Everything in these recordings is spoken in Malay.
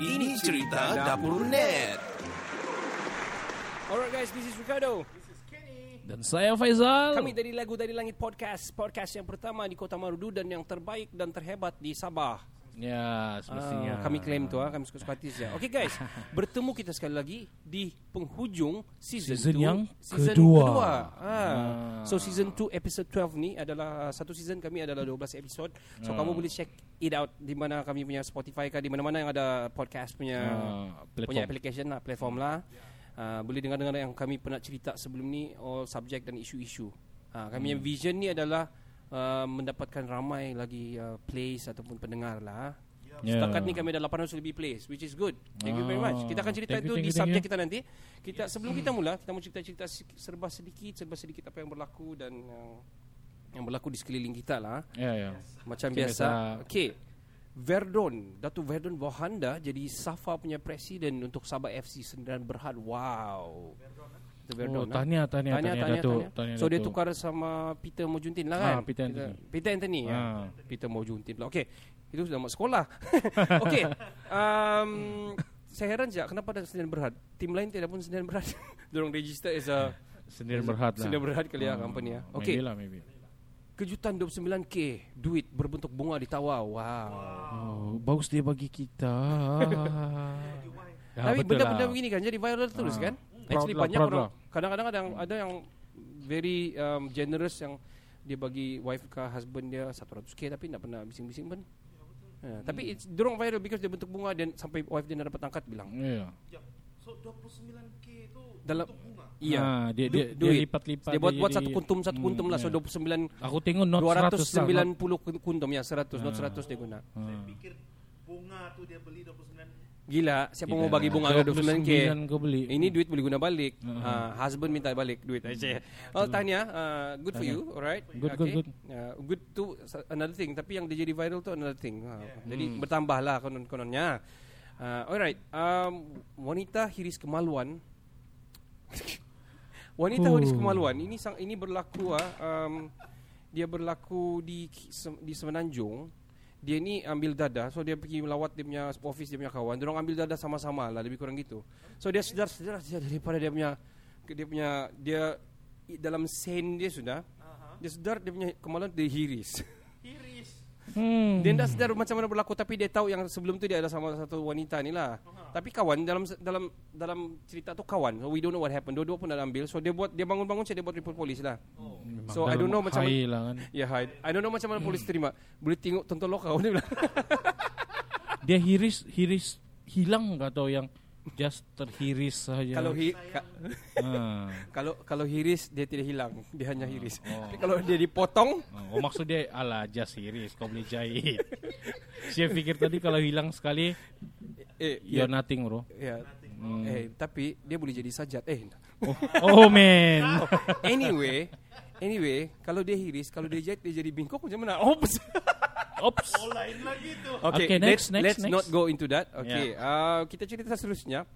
Ini cerita dapur net. Alright guys, this is Ricardo. Dan saya Faizal. Kami dari Lagu Dari Langit Podcast. Podcast yang pertama di Kota Marudu dan yang terbaik dan terhebat di Sabah. Ya, semestinya. Ah, kami klaim tu ah, kami suka-suka hati saja. Okay guys, bertemu kita sekali lagi di penghujung season, Season two, yang season kedua. kedua. Ah. So season 2 episode 12 ni adalah satu season kami adalah 12 episode. So Ah. kamu boleh check it out di mana kami punya Spotify kah di mana-mana yang ada podcast punya platform. punya application lah, platform lah. Uh, boleh dengar-dengar yang kami pernah cerita sebelum ni all subjek dan isu-isu. Uh, kami yang vision ni adalah uh, mendapatkan ramai lagi uh, plays ataupun pendengar lah. Ya. Setakat ni kami ada 800 lebih plays which is good. Thank you very much. Ah, Kita akan cerita thank you, itu di you, thank subjek you. kita nanti. Kita sebelum kita mula kita mau cerita-cerita serba sedikit, serba sedikit apa yang berlaku dan uh, yang berlaku di sekeliling kita lah. Ya, ya. Macam Macam biasa. Okey. Verdon, Datuk Verdon Bohanda jadi Safa punya presiden untuk Sabah FC Sendirian Berhad. Wow. Itu Oh, Verdon. ah. tahniah, tahniah, tahniah, Datuk. Tahniah, So dia tukar sama Peter Mojuntin lah Ah, kan? Peter Anthony. Peter Anthony ya. Ah. Peter Mojuntin pula. Okey. Itu sudah mak sekolah. Okey. Um, saya heran je kenapa ada Sendirian Berhad. Tim lain tidak pun Sendirian Berhad. Diorang register as a Sendiri berhad lah. Sendirian Berhad kali ya Ah, company ya. Maybe Okey. lah, maybe. Kejutan 29k duit berbentuk bunga ditawar. Wow. Oh, bagus dia bagi kita. ya, Tapi benda-benda lah. begini kan jadi viral terus Ah. kan? Proud Actually lah, banyak proud orang lah. kadang-kadang ada yang ada yang very um, generous yang dia bagi wife ke husband dia 100k tapi tak pernah bising-bising pun. Ya, tapi it's dorong viral because dia bentuk bunga dan sampai wife dia nak dapat angkat bilang. Ya. So 29k itu Dalam untuk bunga. iya. Ah, dia Du- dia, dia duit. lipat-lipat. Dia buat buat jadi- satu kuntum satu Hmm, kuntum lah so ya. 29 Aku tengok not 100 lah, 290 kuntum ya 100 not Ah. 100 dia guna. not- Saya Ah. pikir bunga tu dia beli 29 Gila, siapa Gila. mau bagi bunga ke 29k? 29 kau beli. Ini duit boleh guna balik. Uh-huh. Uh, husband minta balik duit aja. Oh, tanya, uh, good for you, alright? Good, good, good. Uh, good tu sa- another thing. Tapi yang dia jadi viral tu another thing. Uh, Jadi bertambah lah konon-kononnya. Uh, alright, um, wanita hiris kemaluan. wanita hiris kemaluan. Ini sang ini berlaku ah. Um, dia berlaku di di Semenanjung. Dia ni ambil dada So dia pergi melawat dia punya office dia punya kawan. Diorang ambil dada sama-sama lah Lebih kurang gitu. So dia sedar-sedar saja daripada dia punya Dia punya Dia Dalam sen dia sudah Dia sedar dia punya kemaluan dia hiris. Iris. Hmm. Dia tak sedar macam mana berlaku Tapi dia tahu yang sebelum tu dia ada sama satu wanita ni lah. Tapi kawan dalam dalam dalam cerita tu kawan. So we don't know what happened. Dua-dua pun dah ambil. So dia buat Dia bangun-bangun saya dia buat report polis lah. Memang So I don't know macam high lah kan. Ya hide I don't know macam mana polis terima. Boleh tengok tonton lokal Dia bilang. Dia hiris hiris hilang atau yang just terhiris saja. Kalau hi, ka, ha. kalau kalau hiris dia tidak hilang, dia hanya hiris. Oh. Tapi kalau dia dipotong, Oh maksud dia ala just hiris kau boleh jahit. Saya fikir tadi kalau hilang sekali eh you're nothing bro. ya. Hmm. Eh tapi dia boleh jadi sajat. Eh. Oh, oh man. Anyway, anyway, kalau dia hiris, kalau dia jahit dia jadi bingkok macam mana? Oh. Oops. Oh lain lagi tu. Okay, Okay, let's, next, next, let's next. not go into that. Okay, uh, kita cerita seterusnya.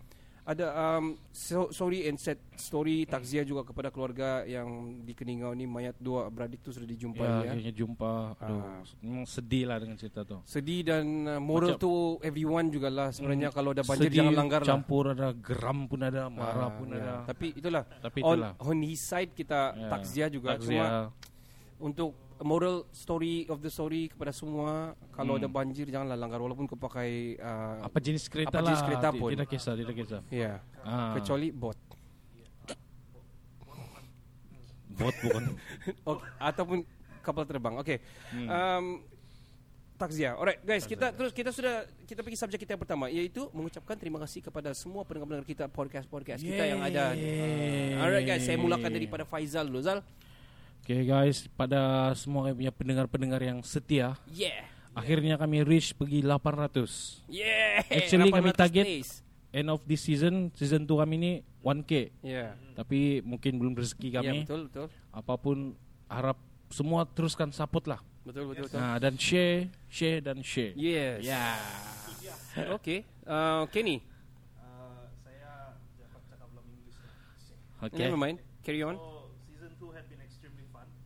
Ada um, so, sorry and sad story takziah juga kepada keluarga yang di Keningau ni mayat dua beradik tu sudah dijumpai Ya, ya. akhirnya jumpa. Aduh, Ah. memang sedih lah dengan cerita tu. Sedih dan uh, moral Macam- tu everyone jugalah sebenarnya kalau ada banjir sedih, jangan langgar lah. campur ada geram pun ada, marah Ah, pun ya. ada. Tapi itulah. Tapi on, itulah. on his side kita Ya, takziah juga takziah. cuma untuk moral story of the story kepada semua kalau Hmm. ada banjir janganlah langgar walaupun kau pakai uh, apa jenis kereta apa lah. jenis kereta pun. Tidak kisah, tidak kisah. ya Ah. kecuali bot bot bukan. okay, ataupun kapal terbang. Okey. Hmm. Um, takziah. Alright guys, kita terus kita sudah kita pergi subjek kita yang pertama iaitu mengucapkan terima kasih kepada semua pendengar-pendengar kita podcast-podcast kita yang ada. Yeay. Alright guys, saya mulakan daripada Faizal dulu Zal. Okay guys, pada semua kami punya pendengar-pendengar yang setia, Yeah. akhirnya kami reach pergi 800. Yeah. Actually, kami 800 target- days. End of this season, season 2 kami ni 1K. Yeah. Tapi mungkin belum rezeki Ya, kami. betul, betul. Apapun harap semua teruskan support lah. Betul, betul, betul. Nah, dan share, share dan share. Yes. Ya. Okay. Uh, Kenny. Uh, saya dapat cakap belum English. Okay. Never mind. Carry on. So season 2 had been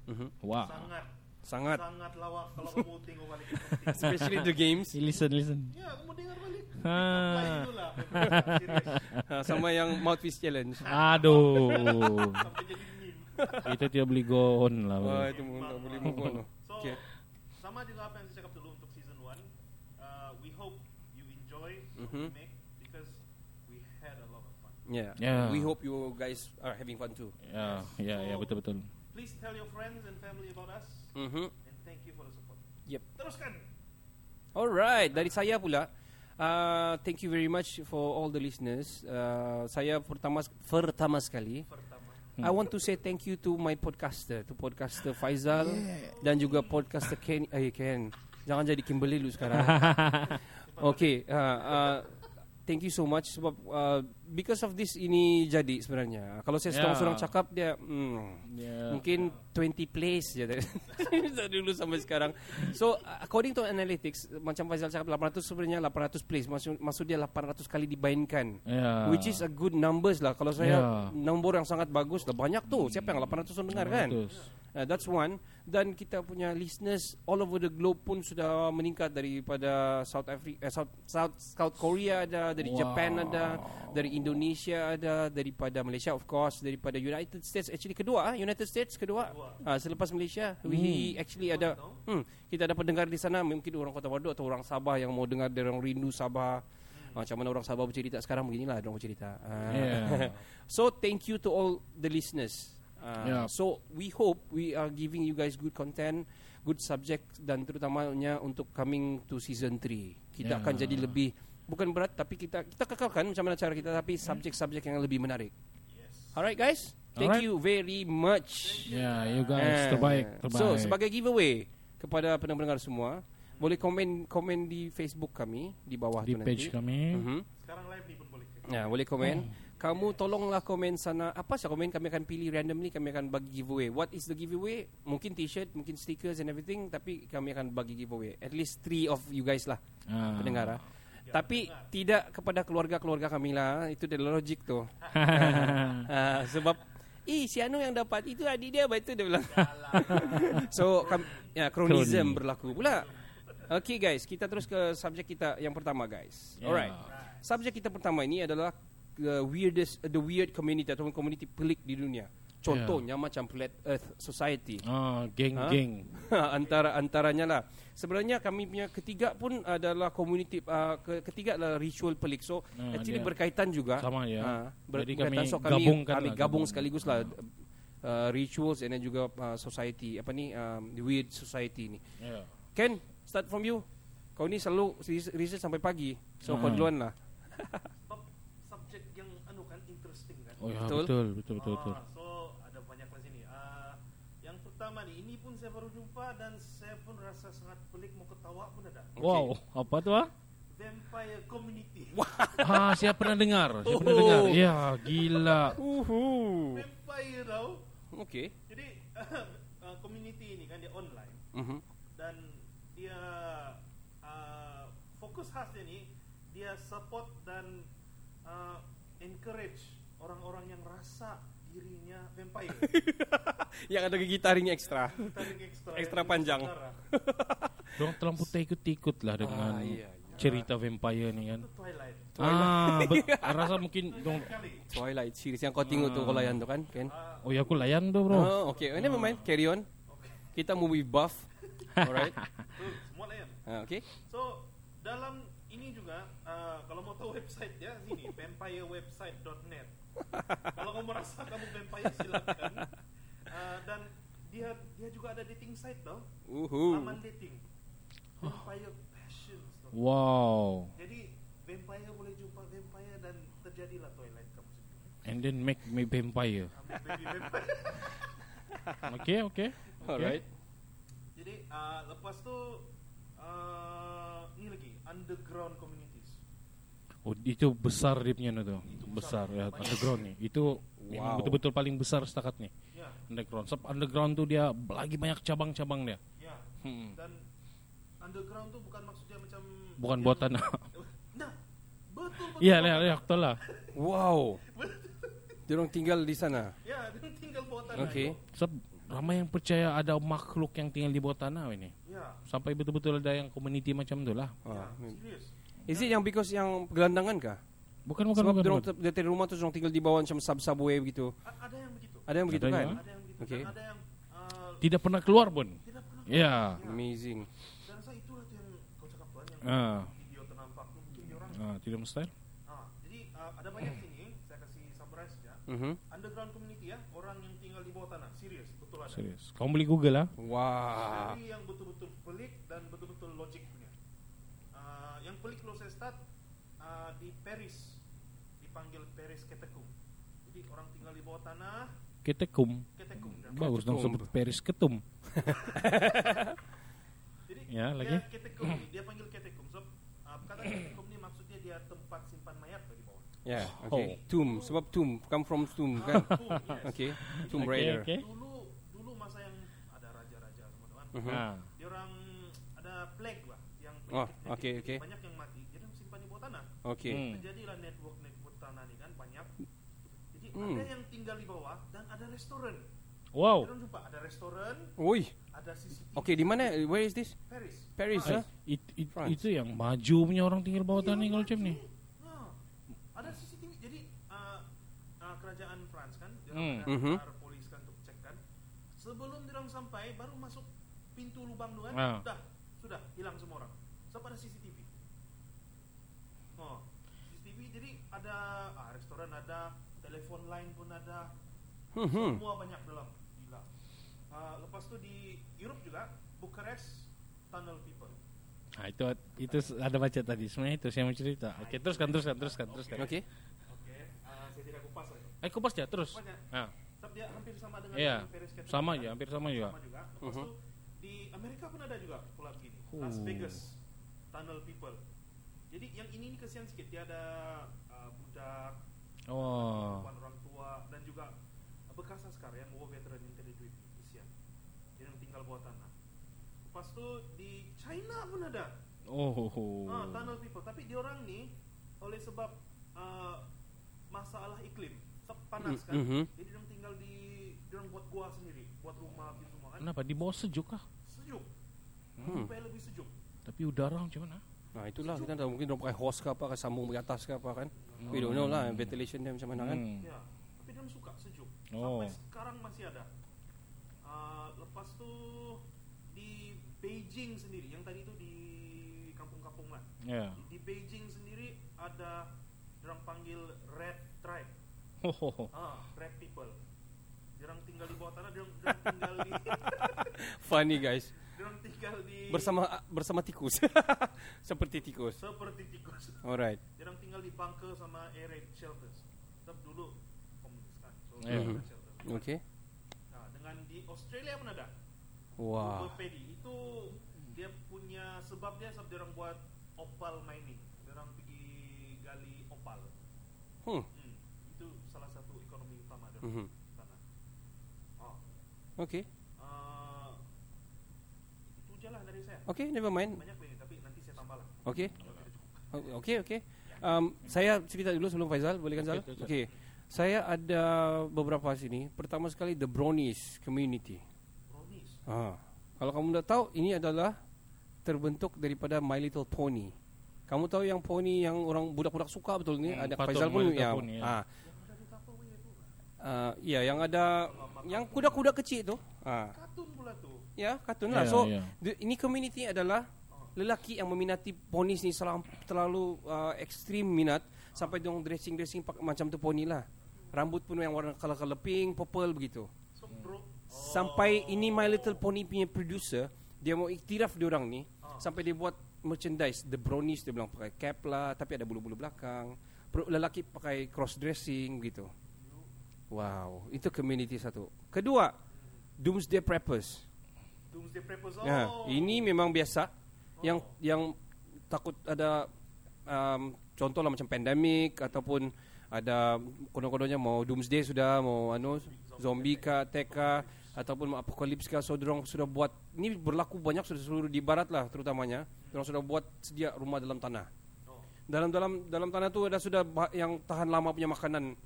Mhm. Wow. Sangat Sangat. sangat lawak kalau kamu tengok balik. Especially the games. Listen, listen. ya, kamu dengar balik. Ha. Itulah. Ha, sama yang mouthpiece challenge. Aduh. Sampai jadi meme. Kita tidak beli gon lah. Wah, itu mungkin tak boleh move on. So, Okay. sama juga apa yang saya cakap dulu untuk season 1. Uh, we hope you enjoy what Mhm. we make because we had a lot of fun. Yeah. Yeah. We hope you guys are having fun too. Ya, ya, ya betul betul. Please tell your friends and family about us Mhm. and thank you for the support. Yep. Teruskan. Alright, dari saya pula. Uh, thank you very much for all the listeners. Uh, saya pertama pertama sekali Pertama. I want to say thank you to my podcaster, to podcaster Faizal dan juga podcaster Ken. Eh Ken, jangan jadi Kimberly lu sekarang. okay, uh, uh, thank you so much sebab uh, because of this ini jadi sebenarnya. Kalau saya Yeah. seorang-seorang cakap dia, hmm, Ya. Mungkin 20 plays je dari dulu sampai sekarang. So according to analytics macam Faizal cakap 800 sebenarnya 800 plays maksud maksud dia 800 kali dimainkan. Ya. Which is a good numbers lah Kalau saya Yeah. Nombor yang sangat bagus lah Banyak tu Siapa yang 800 orang dengar kan Bagus. uh, That's one Dan kita punya listeners All over the globe pun Sudah meningkat Daripada South Africa eh, South, South, South Korea ada Dari Wow. Japan ada Dari Indonesia ada Daripada Malaysia of course Daripada United States Actually kedua ah, United States kedua uh, Selepas Malaysia We actually ada hmm, Kita dapat dengar di sana Mungkin orang Kota Waduk Atau orang Sabah Yang mau dengar Dari orang rindu Sabah Macam mana orang Sabah bercerita sekarang Beginilah orang bercerita uh, Yeah. So thank you to all the listeners. Uh, Yeah. So we hope we are giving you guys good content, good subject dan terutamanya untuk coming to season 3. Kita Yeah. akan jadi lebih bukan berat tapi kita kita kekalkan macam mana cara kita tapi subjek-subjek yang lebih menarik. Alright guys, thank Alright. you very much. Ya, you guys Eh, terbaik, terbaik. So sebagai giveaway kepada pendengar semua, boleh komen komen di Facebook kami di bawah di tu page nanti. kami. Mhm. Sekarang live ni pun boleh. Ya, boleh komen. Kamu tolonglah komen sana. Apa saja komen kami akan pilih randomly kami akan bagi giveaway. What is the giveaway? Mungkin t-shirt, mungkin stickers and everything tapi kami akan bagi giveaway. At least three of you guys lah Ah. pendengar. ah. Tapi tidak kepada keluarga-keluarga kami lah. Itu adalah logik tu. Ah, sebab Eh, si Anu yang dapat itu adik dia, baik tu dia bilang. so, kam, ya, kronism Kroni. berlaku pula. Okay guys, kita terus ke subjek kita yang pertama guys. Yeah. Alright. Subjek kita pertama ini adalah the weirdest the weird community ataupun community pelik di dunia. Contohnya macam Flat Earth Society. Ah, geng-geng. antara antaranya lah. Sebenarnya kami punya ketiga pun adalah community uh, ke, ketiga adalah ritual pelik. So Ah, actually dia berkaitan juga. sama ya. Ah, Jadi berkaitan. kami so kami gabungkan kami lah, gabung gabung. sekaligus lah uh, rituals and then juga uh, society apa ni um, the weird society ni. Ya. Ken, start from you. Kau ni selalu research sampai pagi. So kau Ah. duluan lah. Sebab subjek yang anu kan interesting kan. Oh ya, Betul. betul, betul, betul, betul. Ah, so ada banyak lah sini. Ah, yang pertama nih, ini pun dan saya pun rasa sangat pelik mau ketawa pun ada. Wow, apa tu ah? Vampire Community. Ah, saya pernah dengar, saya pernah dengar. Ya, gila. Uhu. Vampire tau. Okay. Jadi ah, community ini kan dia online Mhm. dan dia ah, fokus khas dia ni dia support dan ah, encourage orang-orang yang rasa dirinya vampire. Yang ada gigi taring ekstra. Ekstra, Ekstra panjang. saudara. Dong terlampau ikut-ikut lah dengan Ah, iya, iya. cerita vampire ni kan. Itu Twilight. Ah, bet, rasa mungkin dong. Twilight series yang kau tengok tu kau layan tu kan, Ken? Oh ya aku layan tu bro. Oh, okay. Ini memang carry on. Kita movie buff. Alright. Semua layan. Ah, okay. So dalam ini juga uh, kalau mau tahu website ya sini vampirewebsite.net. kalau kamu merasa kamu vampire silakan. Uh, dan dia dia juga ada dating site tau. Uhu. Laman dating. Vampire passions. tau. Wow. Jadi vampire boleh jumpa vampire dan terjadilah twilight kamu sendiri. And then make me vampire. Vampire. Okay, okay. Alright. Jadi uh, lepas tu uh, ni lagi underground communities. Oh itu besar dia punya tu. Besar ya Banyak. underground ni. Itu memang Wow. betul-betul paling besar setakat ni. Ya, Underground. Sebab underground tu dia lagi banyak cabang-cabang dia. ya. Hmm. Dan underground tu bukan maksudnya macam Bukan yang- buatan. Nah, betul betul. Iya, ya, ya, betul lah. Wow. Dia orang tinggal di sana. Ya, dia tinggal bawah tanah. Okay. Sebab ramai yang percaya ada makhluk yang tinggal di bawah tanah ini. Ya, Sampai betul-betul ada yang community macam tu lah. Ah, ya, serius. Is it yang because yang gelandangan kah? Bukan bukan Sebab bukan. dia bukan. orang dari rumah tu orang tinggal di bawah macam sub subway begitu. A- ada yang begitu. Ada yang begitu Ada kan? yang- Ada yang begitu. Okey. Dan ada yang uh, Tidak pernah keluar pun. tidak pernah. Ya. Amazing. Dan saya itulah tuh yang kau cakap tuan yang Ah. video ternampak mungkin dia orang. Ah, tidak mustahil. Ah, jadi uh, ada banyak sini. Saya kasih summarize saja. Mhm. Underground community ya, orang yang tinggal di bawah tanah. Serius, betul ada. Serius. Kamu beli Google ah? Wah. Dari yang betul-betul pelik uh, di Paris, dipanggil Paris Ketekum. Jadi orang tinggal di bawah tanah, Ketekum. Ketekum. Dan Bagus dong sebut Paris Ketum. Jadi Ya, dia lagi? Ketekum dia panggil Ketekum. So, uh, kata Ketekum ni maksudnya dia tempat simpan mayat dari bawah. Ya, Oh. okay. Tomb, sebab tomb come from tomb kan? Ah, boom, yes. Okay. Tomb Oke, Raider. oke. Dulu dulu masa yang ada raja-raja teman-teman. Mhm. Ah. Dia orang ada plague lah yang Oh, penyakit-penyakit oke, ini, oke. banyak yang Okay. Hmm. Terjadilah network network tanah ni kan banyak. Jadi Hmm. ada yang tinggal di bawah dan ada restoran. Wow. Kita jumpa ada restoran, Oi. ada CCTV. Okay, di mana? Where is this? Paris. Paris, ah? it, it, France. itu yang maju punya orang tinggal bawah tanah kalau macam ni. Nah, ada CCTV. Jadi uh, uh, kerajaan France kan, dia Hmm. ada polis kan untuk cek kan. Sebelum dia sampai, baru masuk pintu lubang tu kan, Ah. sudah, sudah hilang semua orang. Sebab ada CCTV. Ada ah, restoran ada, telepon line pun ada, Hmm. semua banyak dalam. Gila. Uh, lepas tu di Europe juga, Bucharest Tunnel People. Nah, itu itu ada baca tadi. Sebenarnya itu saya mau cerita. Oke, teruskan teruskan teruskan teruskan. Okay. Oke, uh, saya tidak kupas lagi. Eh, kupas ya terus. Banyak. Ah, Sebab dia hampir sama dengan yang Paris Cathedral sama aja, hampir sama juga. Sama juga. Lepas Mhm. tu di Amerika pun ada juga pula begini. Las. Vegas Tunnel People. Jadi yang ini ni kesian sikit. Dia ada budak, Oh. perempuan orang tua dan juga bekas askar yang war veteran yang tidak duit kesian. Dia yang tinggal bawah tanah. Lepas tu di China pun ada. Oh. ho. Ah, tunnel people. Tapi dia orang ni oleh sebab uh, masalah iklim, panas kan. Mm, mhm. Jadi dia tinggal di dia buat gua sendiri, buat rumah gitu semua kan. Kenapa di bawah sejuk kah? Sejuk. Hmm. Supaya lebih sejuk. Tapi udara macam mana? Nah, itulah kita tahu mungkin dia pakai hose ke apa, ke sambung ke atas ke apa kan. We don't know lah ventilation dia macam mana kan. Hmm. Ya. Tapi dia orang suka sejuk. Oh. Sampai sekarang masih ada. Uh, lepas tu di Beijing sendiri, yang tadi itu di kampung-kampung lah. Ya. Di, di Beijing sendiri ada orang panggil Red Tribe. Ho, ho, ho. Ah, red people. Dia orang tinggal di bawah tanah, dia orang dia orang tinggal di Funny guys. Tinggal di Bersama bersama tikus. Seperti tikus. seperti tikus. Alright. Dia orang tinggal di bunker sama air raid shelters. Sebab dulu komunis. So, ada shelter. Okay. Nah, dengan di Australia pun ada. Wah. Cooper Paddy. Itu dia punya sebab dia sebab dia orang buat opal mining. Dia orang pergi gali opal. Hmm. Hmm. Itu salah satu ekonomi utama dia Mhm. sana. Oh. Okay. Uh, itu je lah dari saya. Okay, never mind. Banyak ini tapi nanti saya tambah lah. Okay. Oh, Okay, okay. Um, saya cerita dulu sebelum Faizal, boleh kan Zal? Okey, okey. Okay. Saya ada beberapa sini. Pertama sekali The Brownies Community. Brownies. Ha. Kalau kamu dah tahu, ini adalah terbentuk daripada My Little Pony. Kamu tahu yang pony yang orang budak-budak suka betul ni? Hmm, ada Faizal pun ya. Pony, ya. Itu. Uh, ya, yang ada yang kuda-kuda kecil tu. Ha. Kartun pula tu. Ya, kartun Ya, lah. So, ya. the- ini community adalah lelaki yang meminati ponis ni selam, terlalu uh, ekstrim minat sampai dia dressing-dressing pak- macam tu poni lah. Rambut pun yang warna color-color pink, purple begitu. So bro. Sampai ini My Little Pony punya producer, dia mau iktiraf dia orang ni Ah. sampai dia buat merchandise The Brownies dia bilang pakai cap lah tapi ada bulu-bulu belakang. Lelaki pakai cross dressing gitu. Wow, itu community satu. Kedua, Doomsday Preppers. Doomsday Preppers. Oh. Ya, ini memang biasa. Yang yang takut ada um, contoh lah macam pandemik ataupun ada konon-kononnya mau doomsday sudah mau anu zombie attack kah ataupun mau apokalips kah so sudah buat ini berlaku banyak sudah seluruh di barat lah terutamanya. Dorang sudah buat sedia rumah dalam tanah. Oh. Dalam dalam dalam tanah tu ada sudah yang tahan lama punya makanan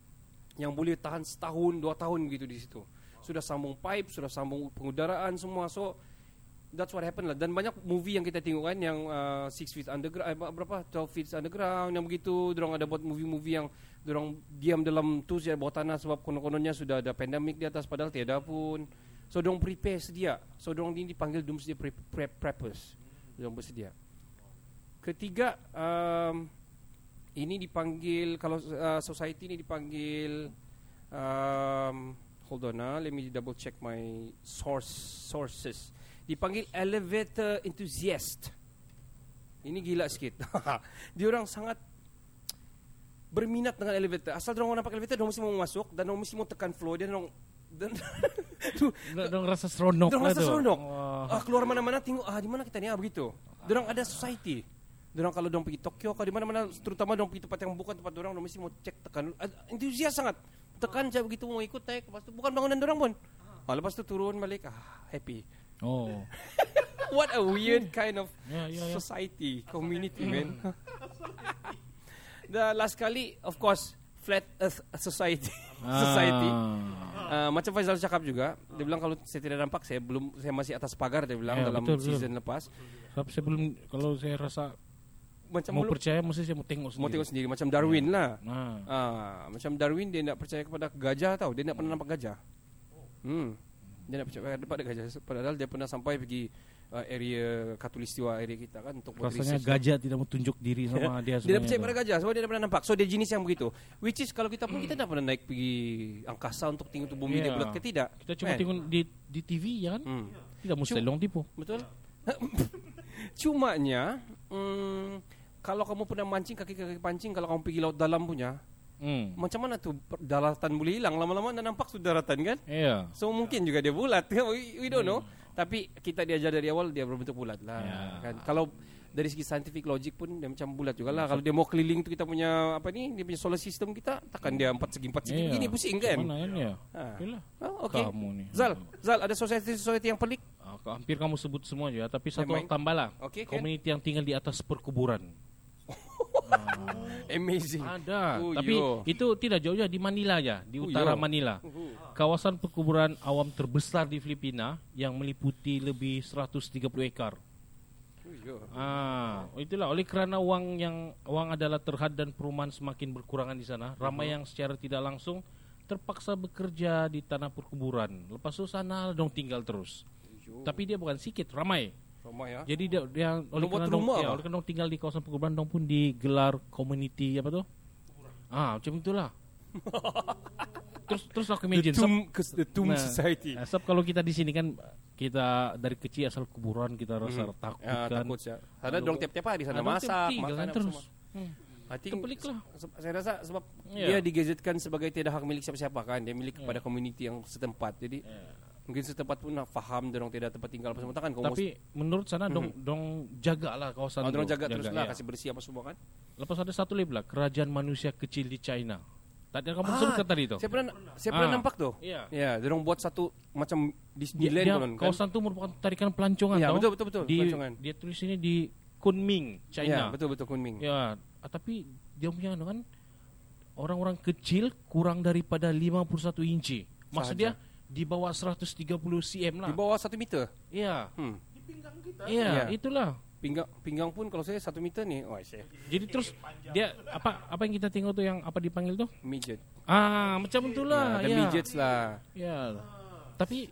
yang boleh tahan setahun dua tahun gitu di situ. Sudah sambung pipe, sudah sambung pengudaraan semua. So that's what happened lah. Dan banyak movie yang kita tengok kan yang uh, Six Feet Underground, eh, berapa? 12 Feet Underground yang begitu. Dorang ada buat movie-movie yang dorang diam dalam tu saja bawah tanah sebab konon-kononnya sudah ada pandemik di atas padahal tiada pun. So dorang prepare sedia. So dorang ini dipanggil doomsday pre- pre- preppers. Dorang bersedia. Ketiga, um, ini dipanggil kalau uh, society ini dipanggil um, hold on ah, let me double check my source sources. Dipanggil elevator enthusiast. Ini gila sikit. Dia orang sangat berminat dengan elevator. Asal dia orang nampak elevator, dia mesti mau masuk dan dia mesti mau tekan floor dia orang dan tu Dong rasa seronok dia orang lah rasa seronok. Ah, keluar mana-mana tengok ah di mana kita ni ah begitu. Dia orang ada society. Dia orang kalau dia orang pergi Tokyo kalau di mana-mana terutama dia orang pergi tempat yang bukan tempat dia orang, dia orang mesti mau cek tekan. Ah, Entusias sangat. Tekan je begitu mau ikut naik lepas tu bukan bangunan dia orang pun. Ah, lepas tu turun balik ah happy. Oh. What a weird kind of Ya, ya, ya. society, community, man. The last kali, of course, flat Earth society. society. Uh, macam Faizal cakap juga, dia bilang kalau saya tidak nampak, saya belum, saya masih atas pagar. Dia bilang Ya, dalam betul, betul. season lepas. Sebab saya belum kalau saya rasa Macam mau belum, percaya mesti saya mau tengok sendiri. mau tengok sendiri, macam Darwin lah. Nah. Ah, macam Darwin dia tidak percaya kepada gajah tau, dia tidak pernah nampak gajah. Hmm. Dia tidak percaya kepada gajah, padahal dia pernah sampai pergi uh, area katulistiwa area kita kan untuk Rasanya gajah tidak mau tunjuk diri sama dia Dia dah percaya pada gajah sebab dia pernah nampak. So dia jenis yang begitu. Which is kalau kita pun kita tak pernah naik pergi angkasa untuk tengok tu bumi dia Ya. bulat ke tidak. Kita cuma Kan? tengok di di TV ya kan? Hmm. Tidak mesti long tipu. Betul? Cumanya hmm, kalau kamu pernah mancing kaki-kaki pancing kalau kamu pergi laut dalam punya Hmm. macam mana tu daratan boleh hilang lama-lama dah nampak sudah daratan kan? Iya. So mungkin juga dia bulat. we, we don't know. Tapi kita diajar dari awal dia berbentuk bulat lah. Ya. Kan? Kalau dari segi scientific logic pun dia macam bulat juga lah. Kalau dia mau keliling tu kita punya apa ni dia punya solar system kita takkan dia empat segi empat segi Iya. begini pusing kan? Mana kan ya? Ha. Oh, okay. Kamu ni. Zal, Zal ada society society yang pelik. Ah, hampir kamu sebut semua je, tapi satu tambah lah. Kan? Community yang tinggal di atas perkuburan. Amazing. Ada, Oh, tapi yo. itu tidak jauh ya di Manila ya, di Oh, utara yo. Manila. Kawasan perkuburan awam terbesar di Filipina yang meliputi lebih 130 ekar. Oh, yo. Ah, itulah oleh kerana wang yang wang adalah terhad dan perumahan semakin berkurangan di sana, ramai yang secara tidak langsung terpaksa bekerja di tanah perkuburan. Lepas itu sana dong tinggal terus. Tapi dia bukan sikit, ramai. Rumah ya. Jadi dia, dia oleh buat kerana dong, rumah ya, oleh dong tinggal di kawasan perkuburan dong pun digelar community apa tu? Ah, macam itulah. terus terus aku The imagine tomb, cause the tomb Nah, society. eh, sebab kalau kita di sini kan kita dari kecil asal kuburan kita rasa takut Ya, kan. takut ya. Kalau- dong tiap-tiap hari sana masak, makan kan terus. Hmm. I think Saya rasa sebab Ya. dia digazetkan sebagai tidak hak milik siapa-siapa kan. Dia milik kepada community yang setempat. Jadi mungkin setempat pun nak faham dia orang tidak tempat tinggal apa semua kan. Kau Tapi menurut sana dong dong jagalah kawasan oh, itu. orang jaga, terus lah ya. kasih bersih apa semua kan. Lepas ada satu lagi pula kerajaan manusia kecil di China. Tadi kamu Ah, sebutkan tadi tu. Saya pernah saya pernah Ah. nampak tuh. Iya. Ya, dia orang buat satu macam Disneyland dia, kan. kawasan itu merupakan tarikan pelancongan Ya, betul, betul, betul, Di, pelancongan. Dia tulis ini di Kunming, Ya, China. betul betul Kunming. Ya, ah, tapi dia punya kan orang-orang kecil kurang daripada 51 inci. Maksud dia di bawah 130 cm lah. Di bawah satu meter. Iya. Hmm. Di pinggang kita. Iya, Ya. itulah. Pinggang pinggang pun kalau saya satu meter nih, oh saya Jadi terus dia apa apa yang kita tengok tuh yang apa dipanggil tuh? midget. Ah, macam itulah. ada ya. midgets lah. Ya. Tapi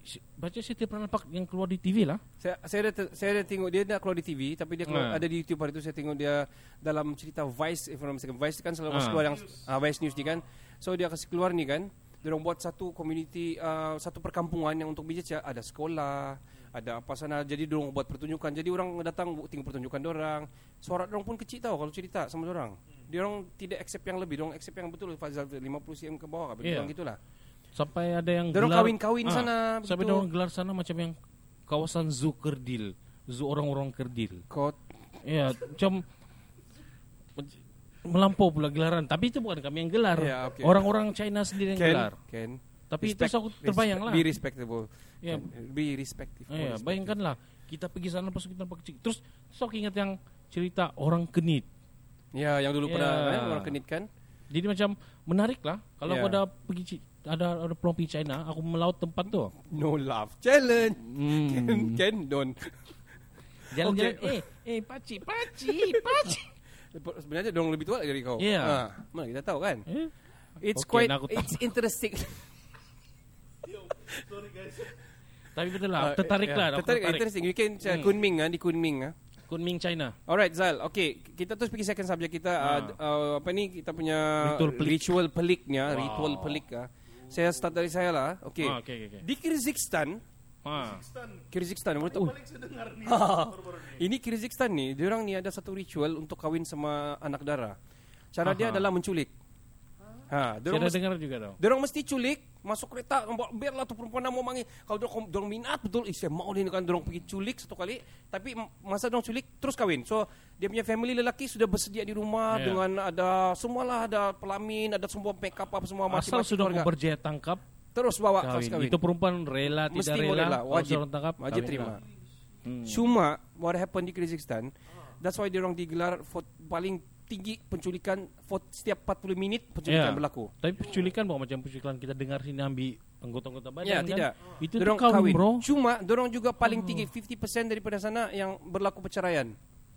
si- baca saya tidak pernah nampak yang keluar di TV lah. Saya saya ada saya ada tengok dia dah keluar di TV tapi dia keluar, Ah. ada di YouTube hari itu saya tengok dia dalam cerita Vice if I'm not mistaken. Vice kan selalu Ah. keluar yang ah, Vice News ni kan. So dia kasih keluar ni kan. Orang buat satu community ah, satu perkampungan yang untuk ya ada sekolah, ada apa sana. Jadi dia orang buat pertunjukan. Jadi orang datang tengok pertunjukan dia orang. Suara dia orang pun kecil tau kalau cerita sama dia orang. Dia orang tidak accept yang lebih, dia orang accept yang betul Fazal 50 cm ke bawah, yeah. gitulah. Sampai ada yang gelar- kawin-kawin Ah, sana, Sampai begitu. dia orang gelar sana macam yang kawasan zoo kerdil, zoo orang-orang kerdil. Kau Ya, macam melampau pula gelaran. Tapi itu bukan kami yang gelar. Ya, oke. Orang-orang China sendiri yang Ken, gelar. Ken. Tapi Respect- itu aku terbayang lah. Be respectable. Ya. Ken. Be respective. Eh, Respective. bayangkanlah kita pergi sana pas kita nampak kecil. Terus sok ingat yang cerita orang kenit. Ya, yang dulu pernah Ya. kan, orang kenit kan. Jadi macam menarik lah. Kalau Yeah. ada pergi ada ada peluang pergi China, aku melaut tempat tu. No love challenge. Hmm. Ken, Ken, don't. Jalan-jalan, Okay. eh, eh, pakcik, pakcik, pakcik. Sebenarnya dia orang lebih tua lagi dari kau. Yeah. Ha, mana kita tahu kan? eh? It's Okay, quite it's interesting. Yo, sorry guys. Tapi betul lah, Ah, tertarik yeah, lah. aku Tertarik, tertarik. interesting. You can uh, Hmm. Kunming ah di Kunming ah. Kunming China. Alright Zal, okay kita terus pergi second subject kita Ah. uh, uh, apa ni kita punya Ritual pelik. ritual peliknya, Wow. ritual pelik ah. Saya start dari saya lah. Okay. Ah, okay, okay, okay. Di Kyrgyzstan, Ha. Stan, Kyrgyzstan Oh. paling saya dengar nih baru-baru nih. Ini Kyrgyzstan ni, diorang ni ada satu ritual untuk kahwin sama anak dara. Cara dia Aha. adalah menculik. Ha, dah mesti, dengar juga tau. diorang mesti culik, masuk kereta, bawa- biarlah tu perempuan nak mau manggil. Kalau diorang, diorang minat betul, eh, saya mau ni kan diorang pergi culik satu kali, tapi masa diorang culik terus kahwin. So dia punya family lelaki sudah bersedia di rumah Ya. dengan ada semualah ada pelamin, ada semua make up apa semua Asal macam-macam sudah keluarga. mau berjaya tangkap, terus bawa terus kahwin. kahwin. Itu perempuan rela, Mesti tidak rela, rela, wajib. seorang tangkap, Wajib terima. Hmm. Cuma what happened di Kyrgyzstan, that's why dia orang digelar for paling tinggi penculikan for setiap 40 minit penculikan Ya. berlaku. Tapi penculikan bukan macam penculikan kita dengar sini ambil anggota-anggota badan Ya, kan? tidak. Itu tu Dorang kahwin, bro. Cuma dorong juga paling tinggi 50% daripada sana yang berlaku perceraian.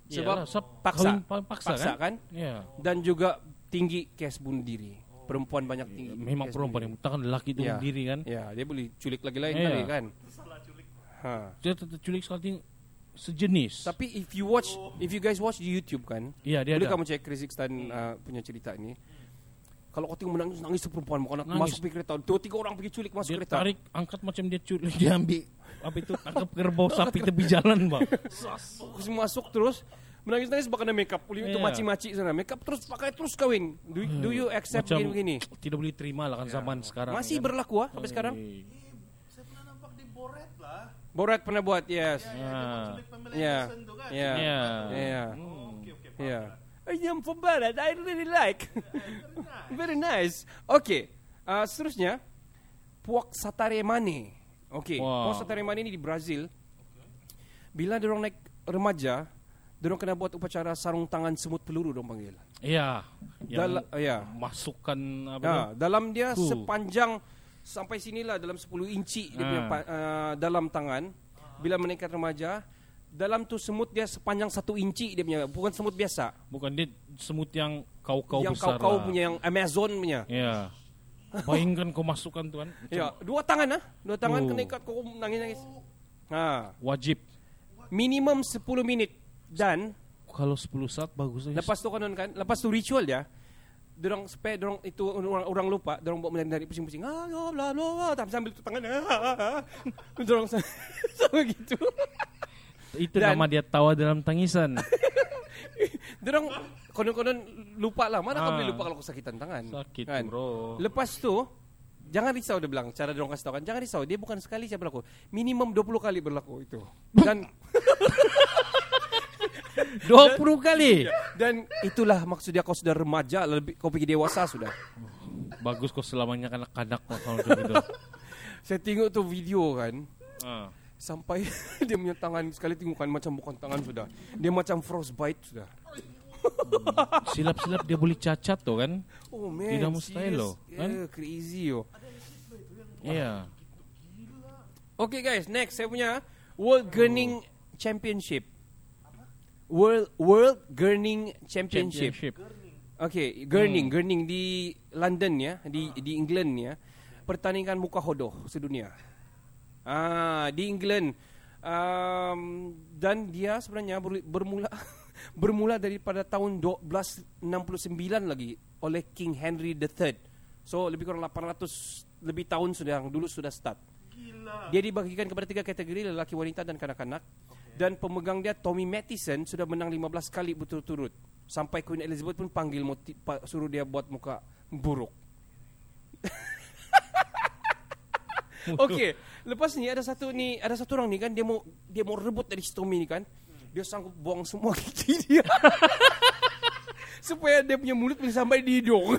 Sebab Yalah, paksa. paksa, Paksa kan? kan? Ya. Dan juga tinggi kes bunuh diri. Perempuan banyak tinggi. Memang perempuan yang takkan lelaki itu Ya. diri kan. Ya, dia boleh culik lagi lain Ya. kali kan. Salah culik. Ha. Dia tetap culik sekali sejenis. Tapi if you watch, if you guys watch di YouTube kan, Iya, dia boleh ada. kamu cek Kyrgyzstan uh, punya cerita ini. Kalau kau tengok menangis nangis tu perempuan mau nak Nangis. masuk pergi kereta, dua tiga orang pergi culik masuk dia kereta. tarik angkat macam dia culik dia ambil apa itu tangkap kerbau sapi tepi jalan bang. Terus masuk terus menangis-nangis bahkan ada makeup. Boleh itu Iya. maci-maci sana. Makeup terus pakai terus kawin. Do, do you accept Macam begini? tidak boleh terima lah kan zaman sekarang. Masih kan. berlaku ah sampai sekarang? Eh, Saya pernah nampak di Boret lah. Borat pernah buat, yes. Ya, Ya. ya, Ya. Kan. Ya. Ya. Ya. Oh, oke oke. paham Ya. lah. I am from Barat. I really like. Very nice. Okay. Uh, seterusnya Puak Sataremane. Okay. Wow. Puak Sataremane ni di Brazil. Bila dia orang naik remaja, dia orang kena buat upacara sarung tangan semut peluru dong panggil. Iya. Yang Dal- ya. masukkan apa Ya, tu? dalam dia Huh. sepanjang sampai sinilah dalam 10 inci dia punya uh, dalam tangan. Bila meningkat remaja, dalam tu semut dia sepanjang satu inci dia punya, bukan semut biasa. Bukan dia semut yang kau-kau yang besar kau-kau lah. punya yang Amazon punya. Ya. Bayangkan kau masukkan tuan. Macam Ya, dua tangan ah, dua tangan Oh. kena ikat kau nangis-nangis. Ha, Wajib. minimum 10 minit dan Kalau 10 saat bagus saja. lepas tu kan kan, lepas tu ritual dia Dorang supaya dorang itu orang, orang lupa, dorang buat menari pusing-pusing. Ah, bla bla bla, tapi sambil tu tangan. Ah, dorang sa- sama gitu. Itu Dan- nama dia tawa dalam tangisan. Dorang konon-konon lupa lah. Mana kau Ah. boleh lupa kalau kesakitan tangan? Sakit Kan? bro. Lepas tu Jangan risau dia bilang Cara dia orang kasih tahu kan Jangan risau Dia bukan sekali saya berlaku Minimum 20 kali berlaku itu Dan 20 kali. Dan itulah maksud dia Kau sudah remaja lebih Kau pergi dewasa sudah Bagus kau selamanya kanak-kanak kau kalau itu. Saya tengok tu video kan Ah. Sampai dia punya tangan Sekali tengok kan Macam bukan tangan sudah Dia macam frostbite sudah Silap-silap dia boleh cacat tuh kan? Oh man Tidak mustahil serious. loh, kan? yeah, Crazy yo. Iya. Okay guys Next saya punya World Gurning Championship World World Gurning Championship. Championship. Okay, gurning, gurning di London ya, di di England ya. Pertandingan muka hodoh sedunia. Ah, di England. Um, dan dia sebenarnya ber- bermula bermula daripada tahun 1269 lagi oleh King Henry III. So lebih kurang 800 lebih tahun sudah yang dulu sudah start. Gila. Dia dibagikan kepada tiga kategori lelaki, wanita dan kanak-kanak. Dan pemegang dia Tommy Mattison sudah menang 15 kali berturut-turut. Sampai Queen Elizabeth pun panggil moti, pa, suruh dia buat muka buruk. Okey, lepas ni ada satu ni, ada satu orang ni kan dia mau dia mau rebut dari si Tommy ni kan. Dia sanggup buang semua gigi dia. Supaya dia punya mulut boleh sampai di hidung.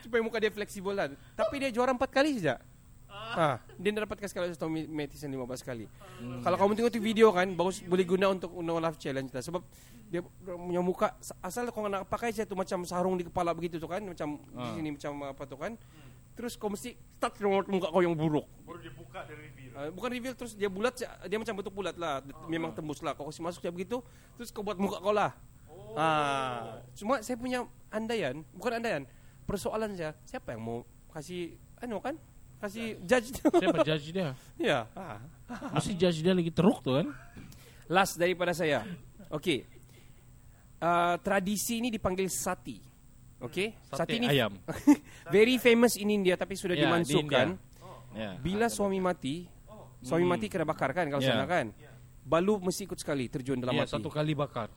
Supaya muka dia fleksibel lah. Tapi dia juara empat kali saja. Ha, dia dah dapatkan skala automatisan 15 kali. Kalau kamu tengok tu video kan, bagus boleh guna untuk no life challenge lah. Sebab dia punya muka asal kau nak pakai je tu macam sarung di kepala begitu tu kan, macam di Ah. sini macam apa tu kan. Terus kau mesti start dengan muka kau yang buruk. Baru dia buka dari reveal. Uh, bukan reveal terus dia bulat dia macam bentuk bulat lah memang tembus lah kau kasih masuk macam begitu terus kau buat muka kau lah Oh. ah cuma saya punya andaian bukan andaian persoalan saya siapa yang mau kasih anu kan kasih judge Siapa judge dia? ya ah. Mesti judge dia lagi teruk tu kan? last daripada saya okey uh, tradisi ini dipanggil sati okey Sate ini ayam. very famous in India tapi sudah Ya, di dimansuhkan Ya. Bila suami mati, suami Hmm. mati kena bakar kan kalau Ya. sana kan. Balu mesti ikut sekali terjun dalam Ya, mati. satu kali bakar.